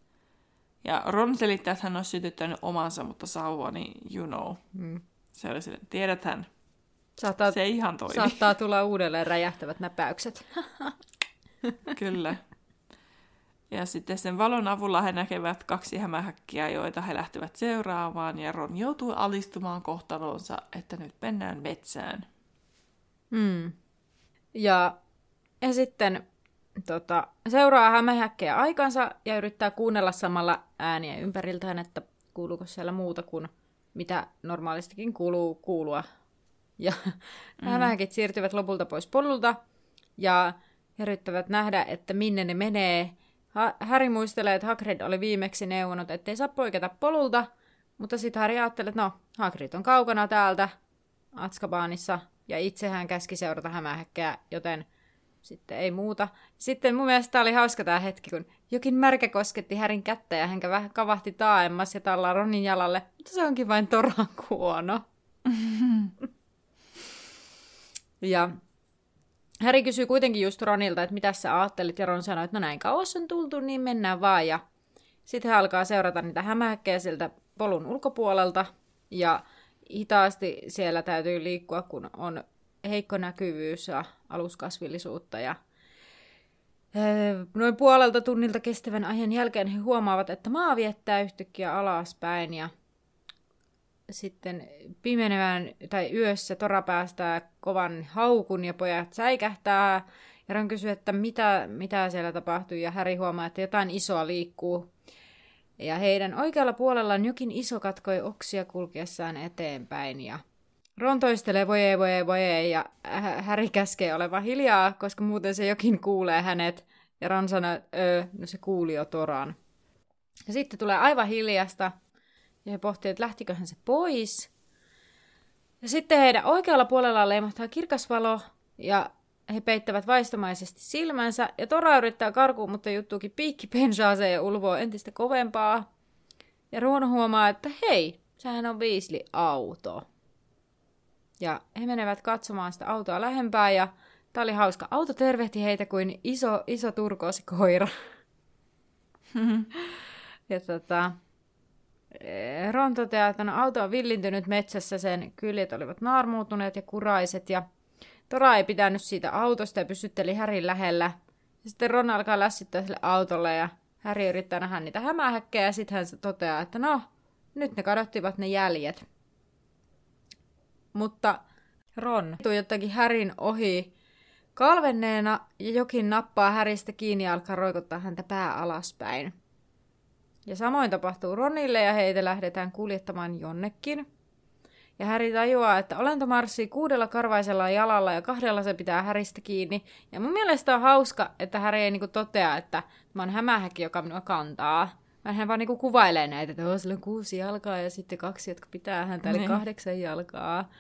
Ja Ron selittää, että hän olisi sytyttänyt omansa, mutta sauva, niin you know. Mm. Se oli sille, tiedäthän, Saattaa, se ihan toimi. saattaa tulla uudelleen räjähtävät näpäykset. Kyllä. Ja sitten sen valon avulla he näkevät kaksi hämähäkkiä, joita he lähtevät seuraamaan, ja Ron joutuu alistumaan kohtalonsa, että nyt mennään metsään. Mm. Ja, ja sitten tota, seuraa hämähäkkejä aikansa ja yrittää kuunnella samalla ääniä ympäriltään, että kuuluuko siellä muuta kuin mitä normaalistikin kuuluu kuulua. Ja mm. hämähäkit siirtyvät lopulta pois polulta ja yrittävät nähdä, että minne ne menee. Ha- Harry muistelee, että Hagrid oli viimeksi neuvonut, ettei saa poiketa polulta, mutta sitten Harry ajattelee, että no, Hagrid on kaukana täältä Atskabaanissa, ja itse hän käski seurata hämähäkkää, joten sitten ei muuta. Sitten mun mielestä oli hauska tämä hetki, kun jokin märkä kosketti Härin kättä ja hän vähän kavahti taaemmas ja tallaa Ronin jalalle, mutta se onkin vain toran kuono. ja Häri kysyy kuitenkin just Ronilta, että mitä sä ajattelit, ja Ron sanoi, että no näin kauas on tultu, niin mennään vaan. Ja sitten hän alkaa seurata niitä hämähäkkejä sieltä polun ulkopuolelta, ja hitaasti siellä täytyy liikkua, kun on heikko näkyvyys ja aluskasvillisuutta. Ja noin puolelta tunnilta kestävän ajan jälkeen he huomaavat, että maa viettää yhtäkkiä alaspäin ja sitten pimenevän tai yössä Tora päästää kovan haukun ja pojat säikähtää. Ja Ron kysyy, että mitä, mitä siellä tapahtuu ja Häri huomaa, että jotain isoa liikkuu. Ja heidän oikealla puolellaan jokin iso katkoi oksia kulkiessaan eteenpäin ja Ron toistelee ei, voi ei, ja Häri käskee olevan hiljaa, koska muuten se jokin kuulee hänet. Ja Ron sanoo, öö, no se kuuli jo Toran. Ja sitten tulee aivan hiljasta, ja he pohtii, että lähtiköhän se pois. Ja sitten heidän oikealla puolella leimahtaa kirkas valo, ja he peittävät vaistomaisesti silmänsä, ja Tora yrittää karkuun, mutta juttuukin piikki pensaaseen ja ulvoo entistä kovempaa. Ja Ron huomaa, että hei, sehän on Weasley auto. Ja he menevät katsomaan sitä autoa lähempää ja tämä oli hauska. Auto tervehti heitä kuin iso, iso turkoosikoira. ja tota, Ron toteaa, että no, auto on villintynyt metsässä, sen kyljet olivat naarmuutuneet ja kuraiset ja Tora ei pitänyt siitä autosta ja pysytteli Härin lähellä. Ja sitten Ron alkaa lässittää sille autolle ja Häri yrittää nähdä niitä hämähäkkejä ja sitten hän toteaa, että no, nyt ne kadottivat ne jäljet. Mutta Ron tuli jotakin Härin ohi kalvenneena ja jokin nappaa Häristä kiinni ja alkaa roikottaa häntä pää alaspäin. Ja samoin tapahtuu Ronille ja heitä lähdetään kuljettamaan jonnekin. Ja Häri tajuaa, että olento marssii kuudella karvaisella jalalla ja kahdella se pitää Häristä kiinni. Ja mun mielestä on hauska, että Häri ei niinku totea, että mä oon hämähäkki, joka minua kantaa. Hän vaan niinku kuvailee näitä, että oh, sillä on kuusi jalkaa ja sitten kaksi, jotka pitää häntä, eli niin. kahdeksan jalkaa.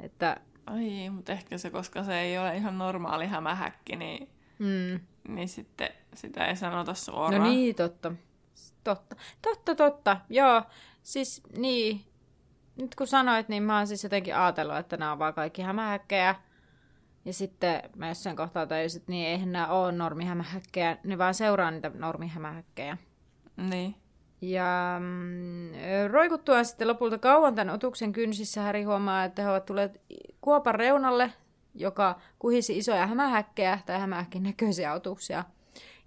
Että... Ai, mutta ehkä se, koska se ei ole ihan normaali hämähäkki, niin, mm. niin sitten sitä ei sanota suoraan. No niin, totta. Totta, totta, totta. Joo, siis niin. Nyt kun sanoit, niin mä oon siis jotenkin ajatellut, että nämä on vaan kaikki hämähäkkejä. Ja sitten mä jossain kohtaa tajusin, että niin eihän nämä ole normihämähäkkejä, ne vaan seuraa niitä normihämähäkkejä. Niin. Ja mm, roikuttua sitten lopulta kauan tämän otuksen kynsissä Häri huomaa, että he ovat tulleet kuopan reunalle, joka kuhisi isoja hämähäkkejä tai hämähäkin näköisiä otuksia.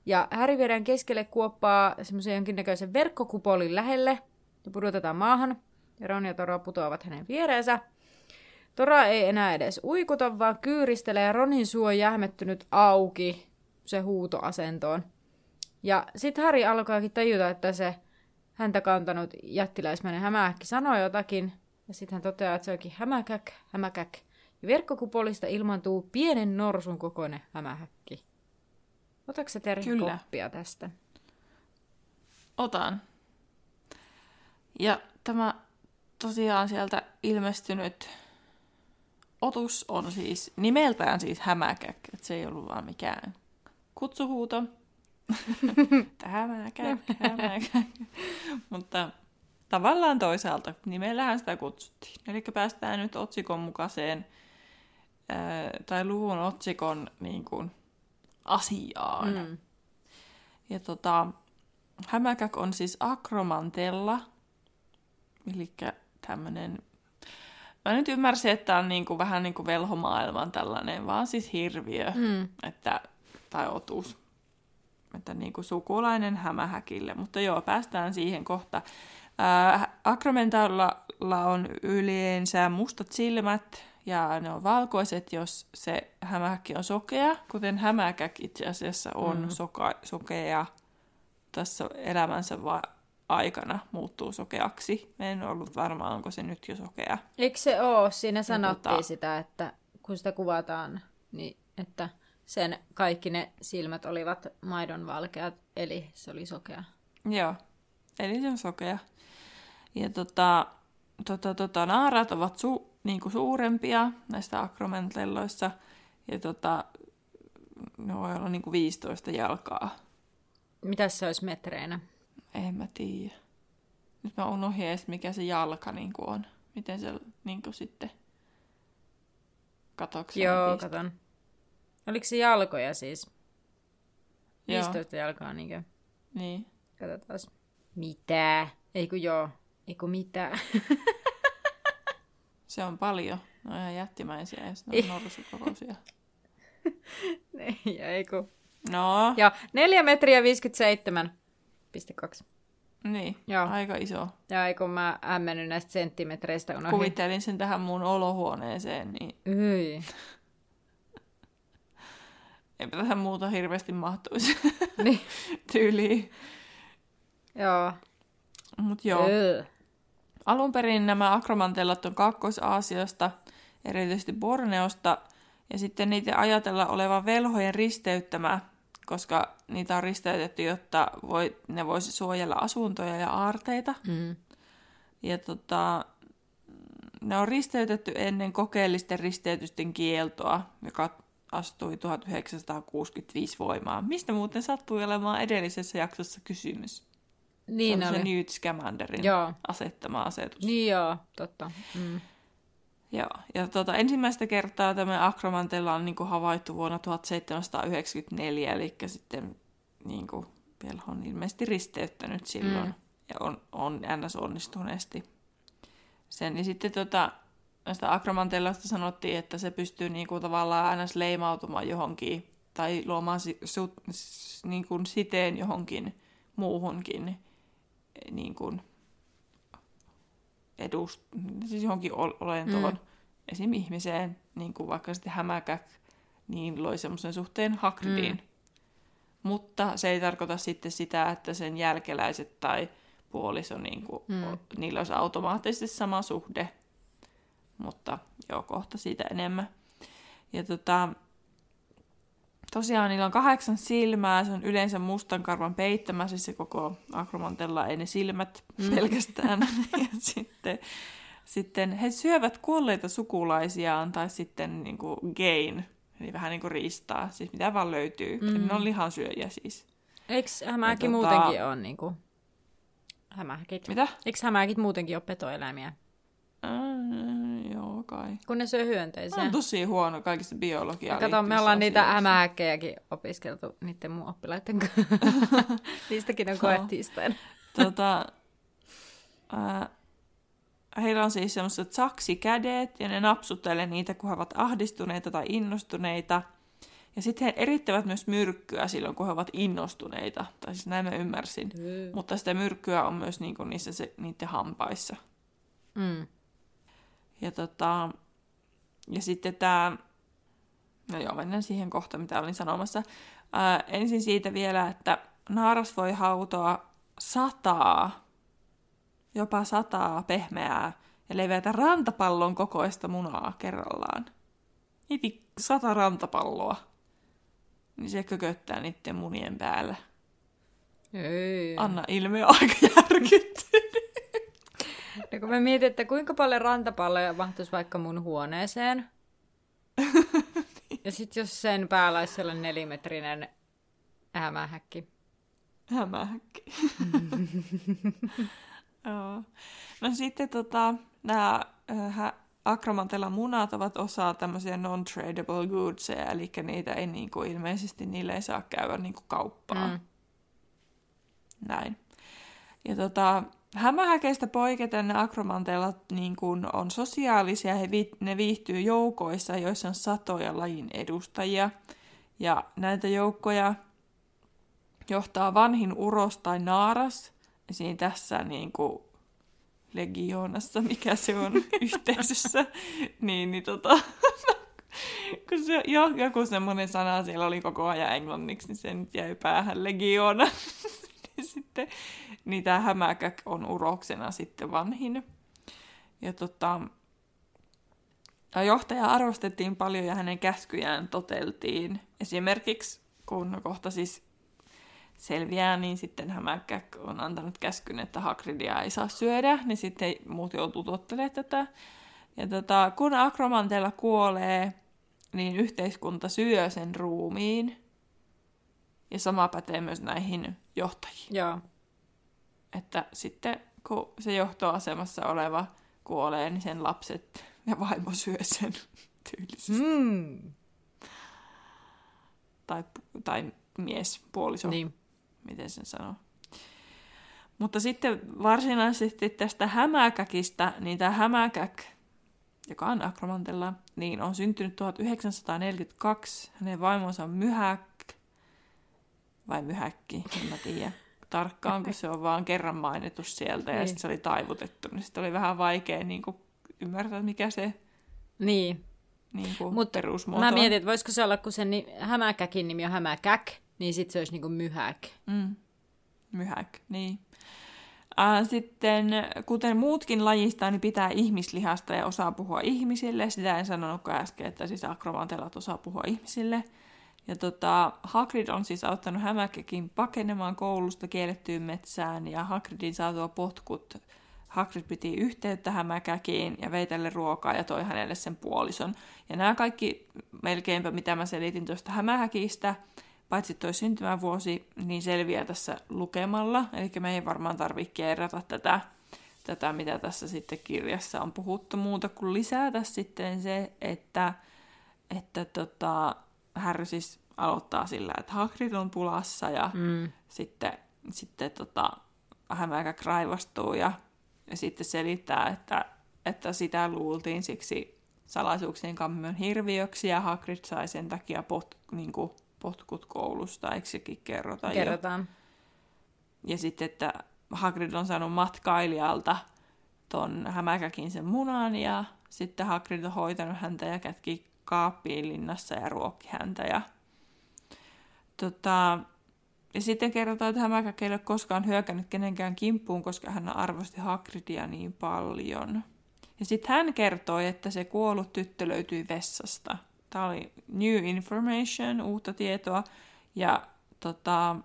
Ja Häri viedään keskelle kuoppaa semmoisen jonkinnäköisen verkkokupolin lähelle ja pudotetaan maahan. Ja Ron ja Tora putoavat hänen viereensä. Tora ei enää edes uikuta, vaan kyyristelee Ronin suo jähmettynyt auki se huutoasentoon. Ja sitten Harry alkaakin tajuta, että se häntä kantanut jättiläismäinen hämähäkki sanoi jotakin, ja sitten hän toteaa, että se onkin hämäkäk, hämäkäk. Ja verkkokupolista ilmantuu pienen norsun kokoinen hämähäkki. Otatko Terhi Kyllä. koppia tästä? Otan. Ja tämä tosiaan sieltä ilmestynyt otus on siis nimeltään siis hämäkäk, että se ei ollut vaan mikään kutsuhuuto, Hämäkä, hämäkä. Mutta tavallaan toisaalta nimellähän sitä kutsuttiin. Eli päästään nyt otsikon mukaiseen, tai luvun otsikon niin kuin, asiaan. Mm. Ja tota, hämäkäk on siis akromantella, eli tämmöinen Mä nyt ymmärsin, että tämä on niinku, vähän niin kuin velhomaailman tällainen, vaan siis hirviö, mm. että, tai otus että niin kuin sukulainen hämähäkille. Mutta joo, päästään siihen kohta. Akromentalla on yleensä mustat silmät ja ne on valkoiset, jos se hämähäkki on sokea, kuten hämäkäk itse asiassa on mm. soka, sokea tässä elämänsä va- aikana muuttuu sokeaksi. En ollut varma, onko se nyt jo sokea. Eikö se ole? Siinä sanottiin tota... sitä, että kun sitä kuvataan, niin että sen kaikki ne silmät olivat maidon valkeat, eli se oli sokea. Joo, eli se on sokea. Ja tota, tota, tota, naarat ovat su, niinku suurempia näistä akromentelloissa, ja tota, ne voi olla niinku 15 jalkaa. Mitä se olisi metreinä? En mä tiedä. Nyt mä unohdin edes, mikä se jalka niinku on. Miten se niinku sitten... Katoksa Joo, katon. Oliko se jalkoja siis? 15 joo. jalkaa niinkö? Niin. Katsotaan. Mitä? Ei kun joo. Ei kun mitä. se on paljon. No ihan jättimäisiä ja sitten on norsukokoisia. ei, ei kun No, Ja 4 metriä 57,2. niin, Joo. aika iso. Ja ei kun mä hämmennyt näistä senttimetreistä unohdin. Kuvittelin sen tähän mun olohuoneeseen, niin Yi. eipä tähän muuta hirveästi mahtuisi niin. tyyliin. Joo. Mut joo. Öö. Alun perin nämä akromantellat on Kaakkois-Aasiasta, erityisesti Borneosta, ja sitten niitä ajatella olevan velhojen risteyttämä, koska niitä on risteytetty, jotta voi, ne voisi suojella asuntoja ja aarteita. Mm. Ja tota, ne on risteytetty ennen kokeellisten risteytysten kieltoa, joka astui 1965 voimaan. Mistä muuten sattui olemaan edellisessä jaksossa kysymys? Niin se on oli. se Newt Scamanderin Joo. asettama asetus. Niin joo, totta. Mm. Joo, ja tuota, ensimmäistä kertaa tämä akromantella on niin kuin havaittu vuonna 1794, eli sitten niin kuin, Velho on ilmeisesti risteyttänyt silloin, Mm. ja on, on ns. onnistuneesti sen. Ja sitten tota, näistä akromantellasta sanottiin, että se pystyy niin kuin, tavallaan ns. leimautumaan johonkin, tai luomaan si, su, s, niin kuin siteen johonkin muuhunkin niin kuin, edust, siis johonkin ol- olentoon, Mm. esim. ihmiseen, niin kuin vaikka sitten hämäkäk, niin loi semmoisen suhteen Hagridiin. Mm. Mutta se ei tarkoita sitten sitä, että sen jälkeläiset tai puoliso, niin kuin, mm. niillä olisi automaattisesti sama suhde. Mutta joo, kohta siitä enemmän. Ja tota, tosiaan niillä on kahdeksan silmää, se on yleensä mustan karvan peittämä, siis se koko akromantella ei ne silmät Mm. pelkästään. ja sitten, sitten he syövät kuolleita sukulaisiaan tai sitten niin kuin gain, eli vähän niin kuin riistaa, siis mitä vaan löytyy. Mm. Ne on lihansyöjiä siis. Eikö hämähäkki tota- muutenkin ole niinku... Hämähäkit? Mitä? Eikö hämähäkit muutenkin ole petoeläimiä? Äh, joo kai. Kun ne syö Se hyönteisiä. on tosi huono kaikista biologiaa. Kato, me ollaan niitä asioissa. hämähäkkejäkin opiskeltu niiden mun oppilaiden kanssa. Niistäkin on koe Joo. tiistaina. tota, ää, heillä on siis semmoiset saksikädet ja ne napsuttelee niitä, kun he ovat ahdistuneita tai innostuneita. Ja sitten he erittävät myös myrkkyä silloin, kun he ovat innostuneita. Tai siis näin mä ymmärsin. Mutta sitä myrkkyä on myös niinku niissä se, niiden hampaissa. Mm. Ja, tota, ja sitten tämä, no joo, mennään siihen kohta, mitä olin sanomassa. Ää, ensin siitä vielä, että naaras voi hautoa sataa, jopa sataa pehmeää ja leveätä rantapallon kokoista munaa kerrallaan. Mieti sata rantapalloa. Niin se kököttää niiden munien päällä. Ei. Anna ilme on aika järkyttynyt. Ja kun mä mietin, että kuinka paljon rantapalloja mahtuisi vaikka mun huoneeseen. ja sitten jos sen päällä olisi sellainen nelimetrinen hämähäkki. Hämähäkki. Joo. no sitten tota, nämä äh, akromantella munat ovat osa tämmöisiä non-tradable goodsia, eli niitä ei niinku, ilmeisesti niille ei saa käydä niinku kauppaa. Mm. Näin. Ja tota, hämähäkeistä poiketen ne akromantellat niin kuin on sosiaalisia, he vi- ne viihtyy joukoissa, joissa on satoja lajin edustajia. Ja näitä joukkoja johtaa vanhin uros tai naaras, esim. tässä niin kuin legioonassa, mikä se on yhteisössä, niin, niin tota, kun se jo, joku semmoinen sana siellä oli koko ajan englanniksi, niin se nyt jäi päähän legioona. Sitten niin tämä hämäkäk on uroksena sitten vanhin. Ja tota, ja johtaja arvostettiin paljon ja hänen käskyjään toteltiin. Esimerkiksi kun kohta siis selviää, niin sitten hämäkäk on antanut käskyn, että Hagridia ei saa syödä, niin sitten muut joutuu tottelemaan tätä. Ja tota, kun akromantella kuolee, niin yhteiskunta syö sen ruumiin. Ja sama pätee myös näihin johtajiin. Joo. Että sitten kun se johtoasemassa oleva kuolee, niin sen lapset ja vaimo syö sen tyylisesti. Mm. Tai, tai mies, puoliso, niin. Miten sen sanoo. Mutta sitten varsinaisesti tästä hämäkäkistä, niin tämä hämäkäk, joka on akromantella, niin on syntynyt 1942. Hänen vaimonsa on Myhäk. Vai myhäkki, en mä tiedä tarkkaan, kun se on vaan kerran mainittu sieltä ja Niin. sitten se oli taivutettu, niin sitten oli vähän vaikea niin kuin, ymmärtää, mikä se Niin. niin kuin, Mut perusmuoto Mä mietin, että voisiko se olla, kun sen ni- hämäkäkin nimi on hämäkäk, niin sitten se olisi niinku myhäk. Mm. Myhäk, niin. Sitten, kuten muutkin lajista, niin pitää ihmislihasta ja osaa puhua ihmisille. Sitä en sanonutkaan äsken, että siis akromantelat osaa puhua ihmisille. Ja tota, Hagrid on siis auttanut hämäkäkin pakenemaan koulusta kiellettyyn metsään, ja Hagridin saatua potkut Hagrid piti yhteyttä hämäkäkiin ja vei tälle ruokaa ja toi hänelle sen puolison. Ja nämä kaikki melkeinpä, mitä mä selitin tuosta hämähäkistä, paitsi tuo syntymävuosi, niin selviää tässä lukemalla. Eli me ei varmaan tarvitse kerrata tätä, tätä, mitä tässä sitten kirjassa on puhuttu muuta kuin lisätä sitten se, että, että tota, Harry siis aloittaa sillä, että Hagrid on pulassa ja Mm. sitten, sitten tota, hämäkä raivastuu ja, ja sitten selittää, että, että sitä luultiin siksi salaisuuksien kammion hirviöksi ja Hagrid sai sen takia pot, niin kuin, potkut koulusta, eikö sekin kerrota jo? Kerrotaan. Ja sitten, että Hagrid on saanut matkailijalta ton hämäkäkin sen munan ja sitten Hagrid on hoitanut häntä ja kätki kaappiin linnassa ja ruokki häntä. Ja, tota, ja sitten kerrotaan, että hämäkäki ei ole koskaan hyökännyt kenenkään kimppuun, koska hän arvosti Hagridia niin paljon. Ja sitten hän kertoi, että se kuollut tyttö löytyi vessasta. Tämä oli new information, uutta tietoa. Ja tota,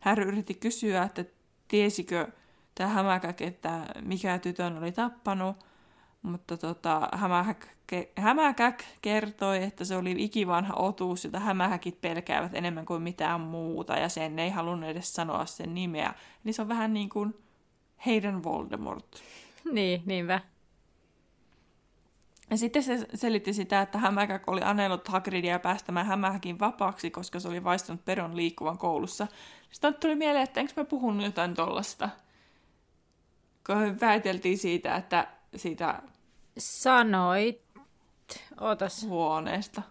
Harry yritti kysyä, että tiesikö tämä hämäkäk, että mikä tytön oli tappanut, mutta tota, hämähäk, hämäkäk kertoi, että se oli ikivanha otuus, jota hämähäkit pelkäävät enemmän kuin mitään muuta, ja sen ei halunnut edes sanoa sen nimeä. Eli se on vähän niin kuin heidän Voldemort. Niin, niinpä. Ja sitten se selitti sitä, että hämäkäk oli anellut Hagridia päästämään hämähäkin vapaaksi, koska se oli vaistanut peron liikkuvan koulussa. Sitten tuli mieleen, että enkö mä puhunut jotain tollasta. Kun väiteltiin siitä, että siitä Sanoit. Ootas. huoneesta.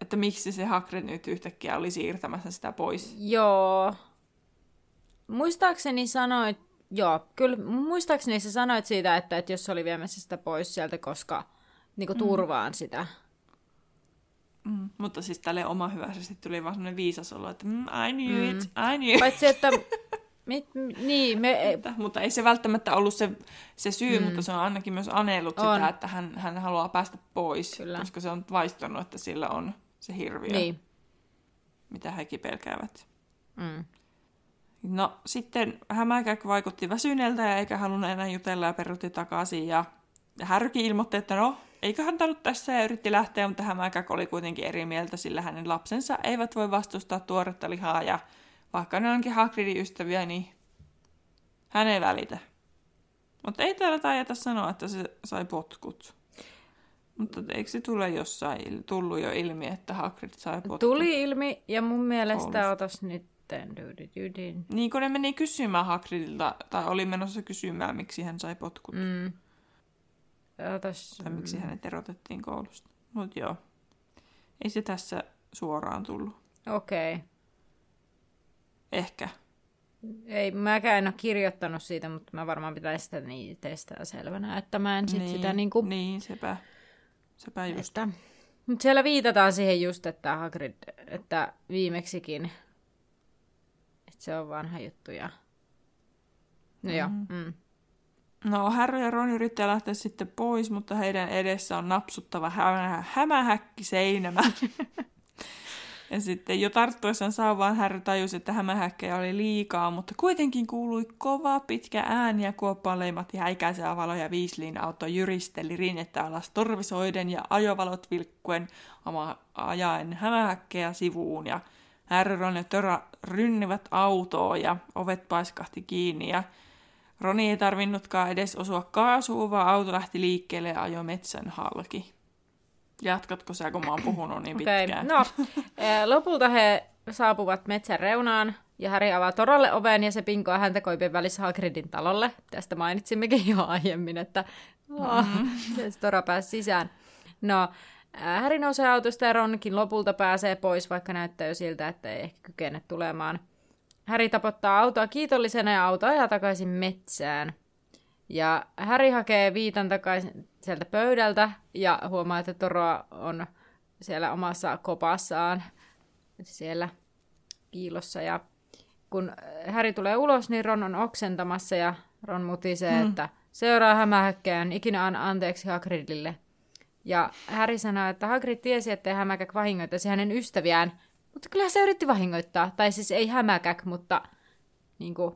Että miksi se Hagrid nyt yhtäkkiä oli siirtämässä sitä pois. Joo. Muistaakseni sanoit, joo, kyllä muistaakseni sä sanoit siitä, että, että jos se oli viemässä sitä pois sieltä, koska niin turvaan sitä. Mm. Mutta siis tälle oma hyväisesti tuli vaan semmoinen viisas olo, että mm, I knew it, I knew it. Paitsi, että mit, niin, me, Mutta, mutta ei se välttämättä ollut se, se syy, mm. mutta se on ainakin myös anellut On. sitä, että hän, hän haluaa päästä pois, Kyllä. koska se on vaistonut, että sillä on se hirviö, niin. mitä hekin pelkäävät. Mm. No sitten hämäkäk vaikutti väsyneeltä ja eikä halunnut enää jutella ja peruutti takaisin. Ja, ja Härki ilmoitti, että no, eiköhän ollut tässä ja yritti lähteä, mutta hämäkäk oli kuitenkin eri mieltä, sillä hänen lapsensa eivät voi vastustaa tuoretta lihaa ja vaikka ne onkin Hagridin ystäviä, niin hän ei välitä. Mutta ei täällä taideta sanoa, että se sai potkut. Mutta eikö se tule jossain, tullut jo ilmi, että Hagrid sai potkut? Tuli ilmi, ja mun mielestä Koulusta. otas nyt. Niin kun ne meni kysymään Hagridilta, tai oli menossa kysymään, miksi hän sai potkut, mm. Mm. Otas, tai miksi hänet erotettiin koulusta. Mutta joo, ei se tässä suoraan tullut. Okei. Okay. Ehkä. Ei, mäkään en ole kirjoittanut siitä, mutta mä varmaan pitäisi sitä niin testaa selvänä, että mä en sit niin, sitä niinku... Niin, sepä, sepä just. Että... Mutta siellä viitataan siihen just, että Hagrid, että viimeksikin, että se on vanha juttu ja... No joo, mm. No, Harry ja Ron yrittää lähteä sitten pois, mutta heidän edessä on napsuttava hä- hämähäkki seinämä. ja sitten jo tarttuessaan saavaan Harry tajusi, että hämähäkkejä oli liikaa, mutta kuitenkin kuului kova pitkä ääni ja kuoppaan leimatti häikäisiä valoja Weasleyin auto jyristeli rinnettä alas torvisoiden ja ajovalot vilkkuen oma ajaen hämähäkkejä sivuun. Ja Harry, Ron ja Tora rynnivät autoa ja ovet paiskahti kiinni. Ja Roni ei tarvinnutkaan edes osua kaasuun, vaan auto lähti liikkeelle ja ajoi metsän halki. Jatkatko sä, kun mä oon puhunut niin pitkään? no eh, lopulta he saapuvat metsän reunaan ja Häri avaa Toralle oven ja se pinkoaa häntä koipien välissä Hagridin talolle. Tästä mainitsimmekin jo aiemmin, että mm. se Tora pääsi sisään. No, Häri nousee autosta ja Ronkin lopulta pääsee pois, vaikka näyttää jo siltä, että ei ehkä kykene tulemaan. Häri tapottaa autoa kiitollisena ja auto ajaa takaisin metsään. Ja Häri hakee viitan takaisin sieltä pöydältä ja huomaa, että Toro on siellä omassa kopassaan siellä piilossa. Ja kun Häri tulee ulos, niin Ron on oksentamassa ja Ron mutisee, hmm. että seuraa hämähäkkään, ikinä an anteeksi Hagridille. Ja Häri sanoo, että Hagrid tiesi, ettei hämäkäk vahingoittaisi hänen ystäviään, mutta kyllä se yritti vahingoittaa. Tai siis ei hämäkäk, mutta niin kuin...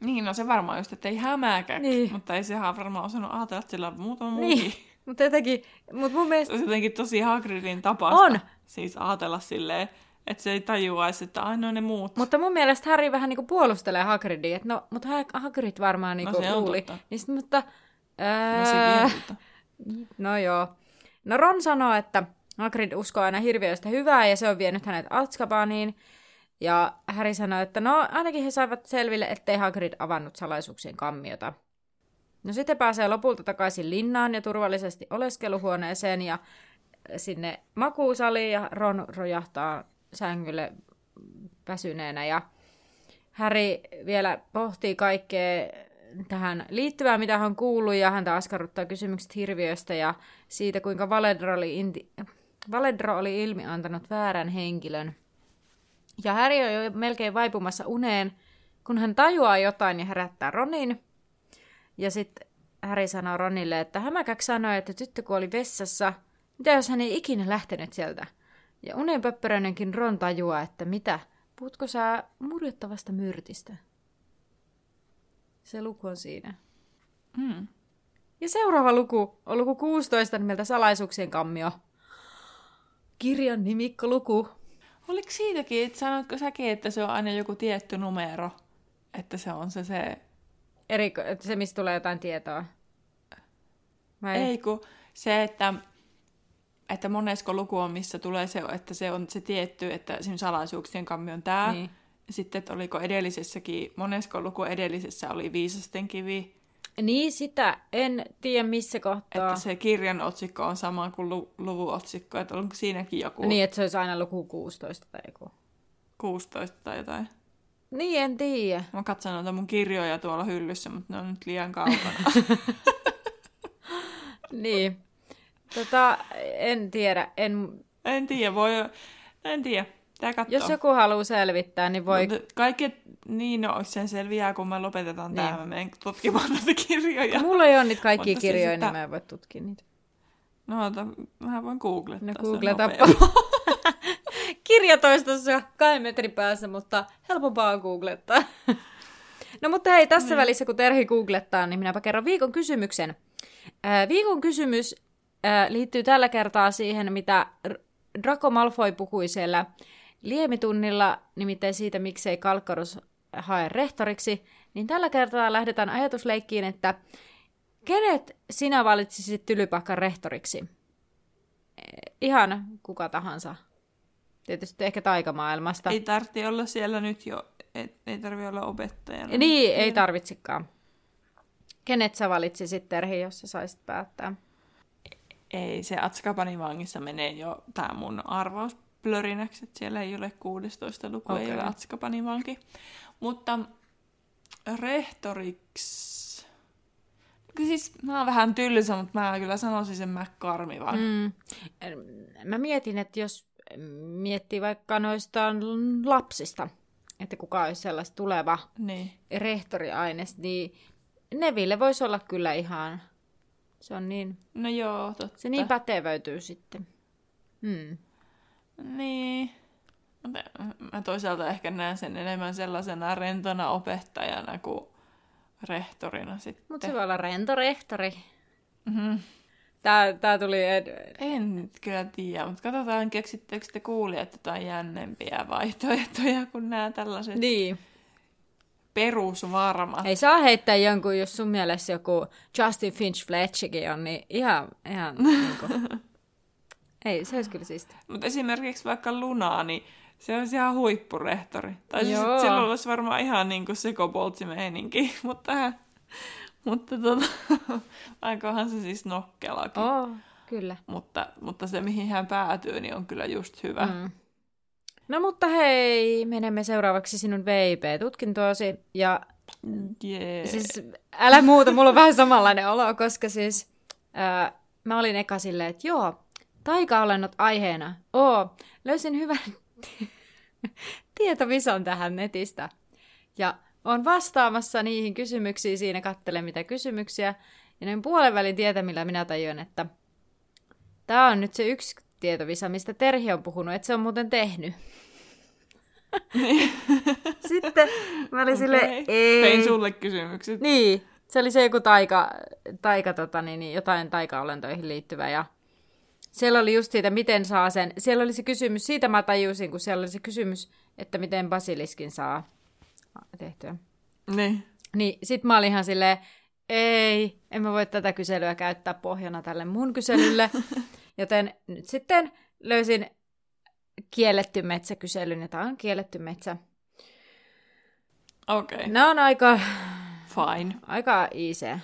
Niin, no se varmaan just, että ei hämäkäk, niin. mutta ei sehän varmaan osannut ajatella, että sillä on muutama muukin. Niin, mutta jotenkin, mutta mun mielestä... Se on jotenkin tosi Hagridin tapasta on. siis ajatella silleen, että se ei tajuaisi, että ainoa ne muut. Mutta mun mielestä Harry vähän niinku puolustelee Hagridia, että no, mutta Hagrid varmaan niinku no, luuli. Totta. Niin sit, mutta... Ää... No, no joo. No Ron sanoo, että Hagrid uskoo aina hirviöistä hyvää ja se on vienyt hänet Azkabaniin. Ja Harry sanoi, että no ainakin he saivat selville, ettei Hagrid avannut salaisuuksien kammiota. No sitten pääsee lopulta takaisin linnaan ja turvallisesti oleskeluhuoneeseen ja sinne makuusaliin ja Ron rojahtaa sängylle väsyneenä ja Häri vielä pohtii kaikkea tähän liittyvää, mitä hän kuuluu, ja häntä askarruttaa kysymykset hirviöstä ja siitä, kuinka Valedro oli, inti- Valedro oli ilmi antanut väärän henkilön. Ja Häri on jo melkein vaipumassa uneen, kun hän tajuaa jotain ja herättää Ronin. Ja sitten Häri sanoo Ronille, että hämäkäk sanoi, että tyttö kuoli vessassa. Mitä jos hän ei ikinä lähtenyt sieltä? Ja unenpöppöröinenkin Ron tajuaa, että mitä, puhutko sä murjottavasta myrtistä? Se luku on siinä. Mm. Ja seuraava luku on luku 16 nimeltä Salaisuuksien kammio. Kirjan luku. Oliko siitäkin, että sanotko säkin, että se on aina joku tietty numero? Että se on se se... Eri, se, mistä tulee jotain tietoa? Vai? Ei, kun se, että että monesko luku on, missä tulee se, että se on se tietty, että siinä salaisuuksien kammi on tämä. Niin. Sitten, että oliko edellisessäkin, monesko luku edellisessä oli viisasten kivi. Niin, sitä en tiedä missä kohtaa. Että se kirjan otsikko on sama kuin lu- luvun otsikko, että onko siinäkin joku... Niin, että se olisi aina luku 16 tai joku. 16 tai jotain. Niin, en tiedä. Mä katson noita mun kirjoja tuolla hyllyssä, mutta ne on nyt liian kaukana. niin. Tota, en tiedä. En, en tiedä, voi... En tiedä. Tää Jos joku haluaa selvittää, niin voi... Mutta kaikki, niin no, sen selviää, kun me lopetetaan niin. tämä. Mä menen tutkimaan noita kirjoja. Mulla ei ole niitä kaikkia Mutta kirjoja, siis, niin mä en voi tutkia niitä. No, ota, mä voin googlettaa no, googletapa. Kirjatoistossa kahden metrin päässä, mutta helpompaa on googlettaa. no mutta hei, tässä niin. välissä kun Terhi googlettaa, niin minäpä kerron viikon kysymyksen. Äh, viikon kysymys liittyy tällä kertaa siihen, mitä Draco Malfoy puhui siellä liemitunnilla, nimittäin siitä, miksei Kalkkarus hae rehtoriksi, niin tällä kertaa lähdetään ajatusleikkiin, että kenet sinä valitsisit Tylypahkan rehtoriksi? Ihan kuka tahansa. Tietysti ehkä taikamaailmasta. Ei tarvitse olla siellä nyt jo, ei, ei tarvitse olla opettajana. Niin, ei tarvitsikaan. Kenet sä valitsisit, Terhi, jos sä saisit päättää? ei se Atskapanin vangissa menee jo tämä mun arvaus plörinäksi, että siellä ei ole 16 luku, okay. ei ole Atskapanin vanki. Mutta rehtoriksi... Siis mä oon vähän tylsä, mutta mä kyllä sanoisin sen McCarmivan. Mm. Mä mietin, että jos miettii vaikka noista lapsista, että kuka olisi sellaista tuleva niin. rehtoriaines, niin Neville voisi olla kyllä ihan se on niin... No joo, totta. Se niin pätevöityy sitten. Hmm. Niin. Mä toisaalta ehkä näen sen enemmän sellaisena rentona opettajana kuin rehtorina sitten. Mutta se voi olla rento rehtori. Mm-hmm. Tää, tää tuli... Ed... En kyllä tiedä, mutta katsotaan, keksittekö te kuulijat jotain jännempiä vaihtoehtoja kuin nämä tällaiset... Niin perusvarma. Ei saa heittää jonkun, jos sun mielestä joku Justin Finch Fletchikin on, niin ihan, ihan niin kuin... Ei, se olisi kyllä siistiä. Mutta esimerkiksi vaikka Luna, niin se olisi ihan huippurehtori. Tai siis silloin olisi varmaan ihan niin kuin sekopoltsimeininki, mutta, mutta tota, aikohan se siis nokkelakin. Oh. Kyllä. Mutta, mutta se, mihin hän päätyy, niin on kyllä just hyvä. Mm. No mutta hei, menemme seuraavaksi sinun VIP-tutkintoosi. Ja yeah. siis älä muuta, mulla on vähän samanlainen olo, koska siis ää, mä olin eka silleen, että joo, taika-olennot aiheena. Oo, löysin hyvän tietovisan tähän netistä. Ja on vastaamassa niihin kysymyksiin siinä, kattele mitä kysymyksiä. Ja noin puolen välin tietämillä minä tajuin, että tämä on nyt se yksi tietovisa, mistä Terhi on puhunut, että se on muuten tehnyt. Sitten mä olin okay. silleen, ei. Tein sulle kysymykset. Niin, se oli se joku taika, taika tota, niin, niin, jotain taikaolentoihin liittyvä ja siellä oli just siitä, miten saa sen, siellä oli se kysymys, siitä mä tajusin, kun siellä oli se kysymys, että miten basiliskin saa tehtyä. Niin. Niin sit mä olin ihan silleen, ei, en mä voi tätä kyselyä käyttää pohjana tälle mun kyselylle. Joten nyt sitten löysin kielletty metsäkyselyn, ja tämä on kielletty metsä. Okei. Okay. Nämä on aika... Fine. Aika easy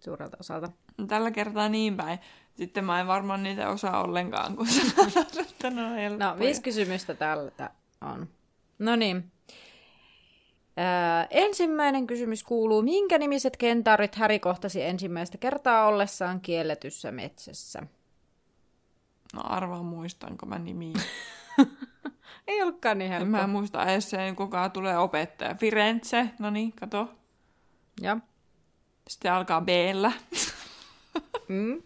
suurelta osalta. Tällä kertaa niin päin. Sitten mä en varmaan niitä osaa ollenkaan, kun sanotaan, että ne on No, viisi kysymystä tältä on. No niin. Öö, ensimmäinen kysymys kuuluu, minkä nimiset kentaurit Häri kohtasi ensimmäistä kertaa ollessaan kielletyssä metsässä? No arvaa muistanko mä nimiä. Ei ollutkaan niin helppo. En mä muista edes sen, kuka tulee opettaja. Firenze, no niin, kato. Ja. Sitten alkaa b mm.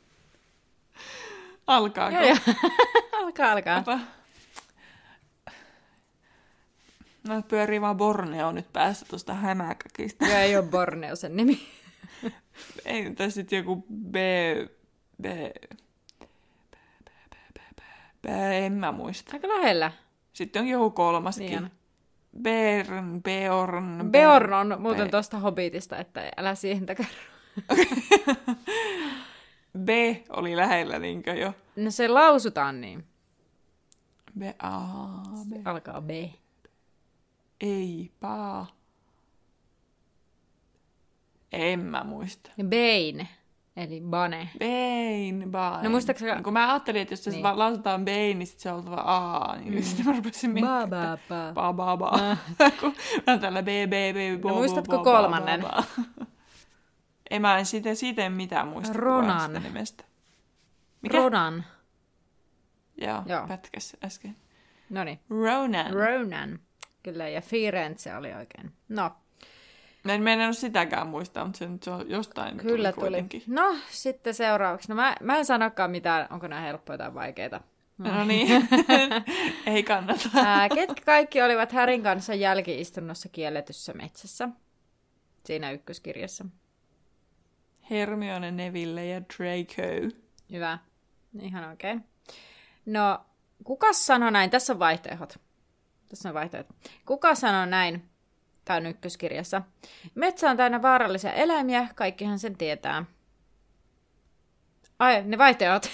Alkaako? Joo, joo. alkaa, alkaa. Opa. No pyörii vaan Borneo nyt päässä tuosta hämäkäkistä. Ja ei ole Borneo sen nimi. ei, tässä sitten joku B... B... B, en mä muista. Aika lähellä. Sitten on joku kolmaskin. Niin Bern, Beorn. Beorn on muuten tuosta Hobbitista, että älä siihen takara. B oli lähellä niinkö jo? No se lausutaan niin. B, A, B. Alkaa B. Ei, paa. En mä muista. Bane, eli Bane. Bane, Bane. No muistaaksä... Niin, kun mä ajattelin, että jos se niin. lausutaan Bane, niin sit se on oltava A, niin mm. sitten mä rupesin miettimään. Ba, ba, ba. Ba, ba, ba. kun mä tällä B, B, B, bo, no, muistatko bo, kolmannen? Ba, ba, ba. En mä en siitä, siitä mitään muista. Ronan. nimestä. Mikä? Ronan. Joo, Joo. pätkäs äsken. No niin. Ronan. Ronan. Kyllä, ja Firenze oli oikein. No. Mä en meinannut sitäkään muistaa, mutta se, nyt jostain Kyllä tuli, tuli. No, sitten seuraavaksi. No mä, mä en sanokaan mitään, onko nämä helppoja tai vaikeita. No, no niin, ei kannata. Ää, ketkä kaikki olivat Härin kanssa jälkiistunnossa kielletyssä metsässä? Siinä ykköskirjassa. Hermione, Neville ja Draco. Hyvä. Ihan oikein. No, kuka sanoi näin? Tässä on vaihtoehdot. Tässä on vaihtoehdot. Kuka sanoi näin? Tämä on ykköskirjassa. Metsä on täynnä vaarallisia eläimiä, kaikkihan sen tietää. Ai, ne vaihtoehdot.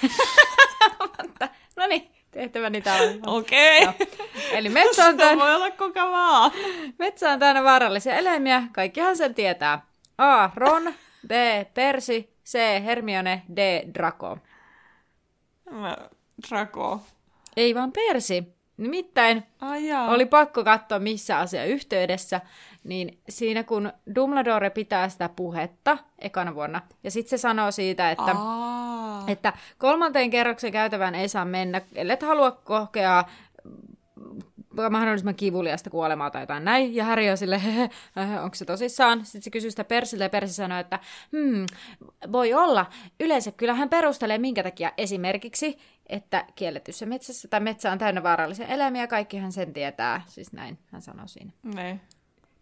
no niin, tehtäväni täällä on. Okei. Okay. Eli metsä on täynnä... voi olla kuka vaan. Metsä on täynnä vaarallisia eläimiä, kaikkihan sen tietää. A. Ron, B. Persi, C. Hermione, D. Draco. Mä, Draco. Ei vaan Persi. Nimittäin Ai oli pakko katsoa missä asia yhteydessä, niin siinä kun Dumbledore pitää sitä puhetta ekana vuonna, ja sitten se sanoo siitä, että, että kolmanteen kerroksen käytävään ei saa mennä, ellei halua kokea mahdollisimman kivuliasta kuolemaa tai jotain näin. Ja Harry on sille, onko se tosissaan? Sitten se kysyy sitä Persiltä ja Persi sanoo, että hmm, voi olla. Yleensä kyllä hän perustelee minkä takia esimerkiksi, että kielletyssä metsässä tai metsä on täynnä vaarallisia eläimiä, kaikkihan sen tietää. Siis näin hän sanoi siinä. Ne.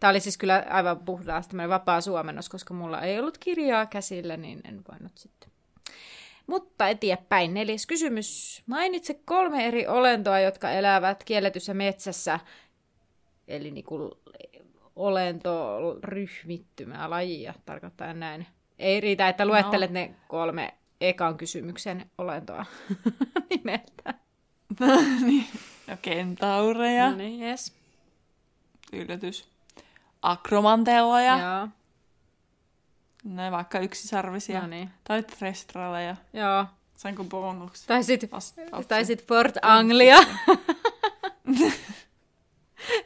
Tämä oli siis kyllä aivan puhtaasti vapaa suomennos, koska mulla ei ollut kirjaa käsillä, niin en voinut sitten mutta eteenpäin. Neljäs kysymys. Mainitse kolme eri olentoa, jotka elävät kielletyssä metsässä. Eli niin kuin olento ryhmittymää lajia, tarkoittaa näin. Ei riitä, että luettelet no. ne kolme ekan kysymyksen olentoa nimeltä. niin. No kentaureja. No niin, yes. Yllätys. Akromantelloja. Joo. Näin vaikka yksisarvisia. No niin. Tai trestraleja. Joo. Sainko bonuksen? Tai sit, Vastauksen. tai sit Fort Anglia.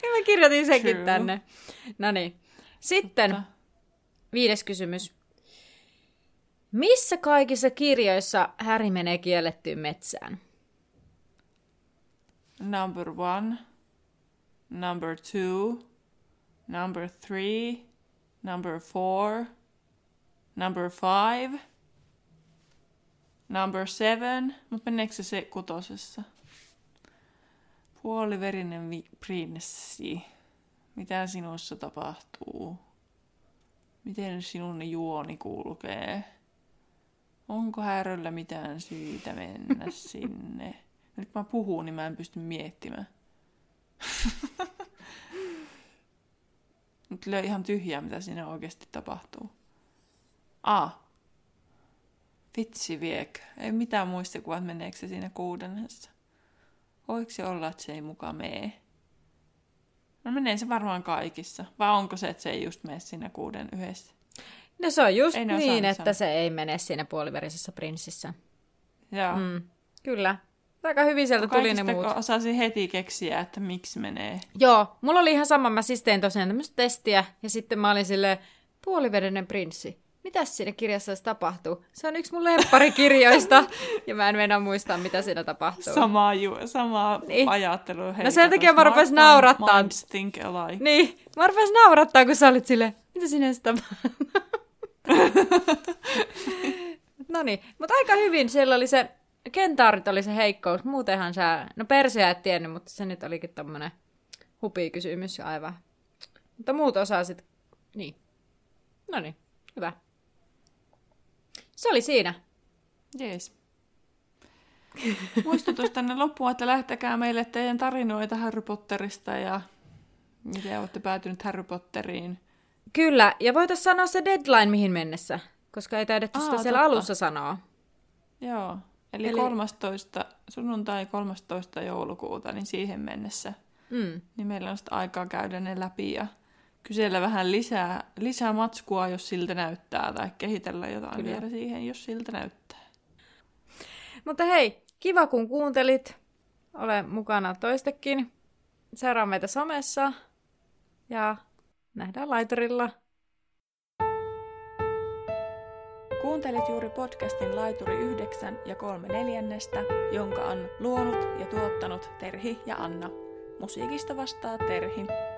Ja mä kirjoitin senkin True. tänne. No niin. Sitten Totta. viides kysymys. Missä kaikissa kirjoissa Häri menee kiellettyyn metsään? Number one, number two, number three, number four, number five, number seven, mutta meneekö se se kutosessa? Puoliverinen vi- prinssi. Mitä sinussa tapahtuu? Miten sinun juoni kulkee? Onko häröllä mitään syytä mennä sinne? Nyt mä puhun, niin mä en pysty miettimään. Nyt löi ihan tyhjää, mitä siinä oikeasti tapahtuu. A. Vitsi viek. Ei mitään muistikuvaa, että meneekö se siinä kuudennessa. Voiko se olla, että se ei muka mee? No menee se varmaan kaikissa. Vai onko se, että se ei just mene siinä kuuden yhdessä? No se on just Ei niin, että sanoa. se ei mene siinä puoliverisessä prinssissä. Joo. Mm, kyllä. Aika hyvin sieltä tuli ne muut. osasin heti keksiä, että miksi menee. Joo, mulla oli ihan sama. Mä siis tein tosiaan tämmöistä testiä, ja sitten mä olin silleen, puolivedenen prinssi. Mitäs siinä kirjassa edes tapahtuu? Se on yksi mun lempparikirjoista, ja mä en mennä muistaa, mitä siinä tapahtuu. Samaa, ju- samaa Niin. ajattelua. No sen takia mä rupesin naurattaa. minds think alike. Niin, mä rupesin naurattaa, kun sä olit silleen, mitä edes tapahtuu? no niin, mutta aika hyvin siellä oli se, kentaarit oli se heikkous. Muutenhan sä, no Persia et tiennyt, mutta se nyt olikin tämmönen hupikysymys aivan. Mutta muut osasit, niin. No niin, hyvä. Se oli siinä. Jees. Muistutus tänne loppuun, että lähtekää meille teidän tarinoita Harry Potterista ja miten olette päätynyt Harry Potteriin. Kyllä, ja voitaisiin sanoa se deadline mihin mennessä, koska ei taidettu sitä Aa, siellä totta. alussa sanoa. Joo, eli, Eli- eli 13, sunnuntai 13. joulukuuta, niin siihen mennessä. Mm. Niin meillä on sitten aikaa käydä ne läpi ja kysellä vähän lisää, lisää matskua, jos siltä näyttää, tai kehitellä jotain Kyllä. Vielä siihen, jos siltä näyttää. Mutta hei, kiva kun kuuntelit. Ole mukana toistekin. Seuraa meitä somessa. Ja nähdään laiturilla. Kuuntelit juuri podcastin Laituri 9 ja 3 neljännestä, jonka on luonut ja tuottanut Terhi ja Anna. Musiikista vastaa Terhi.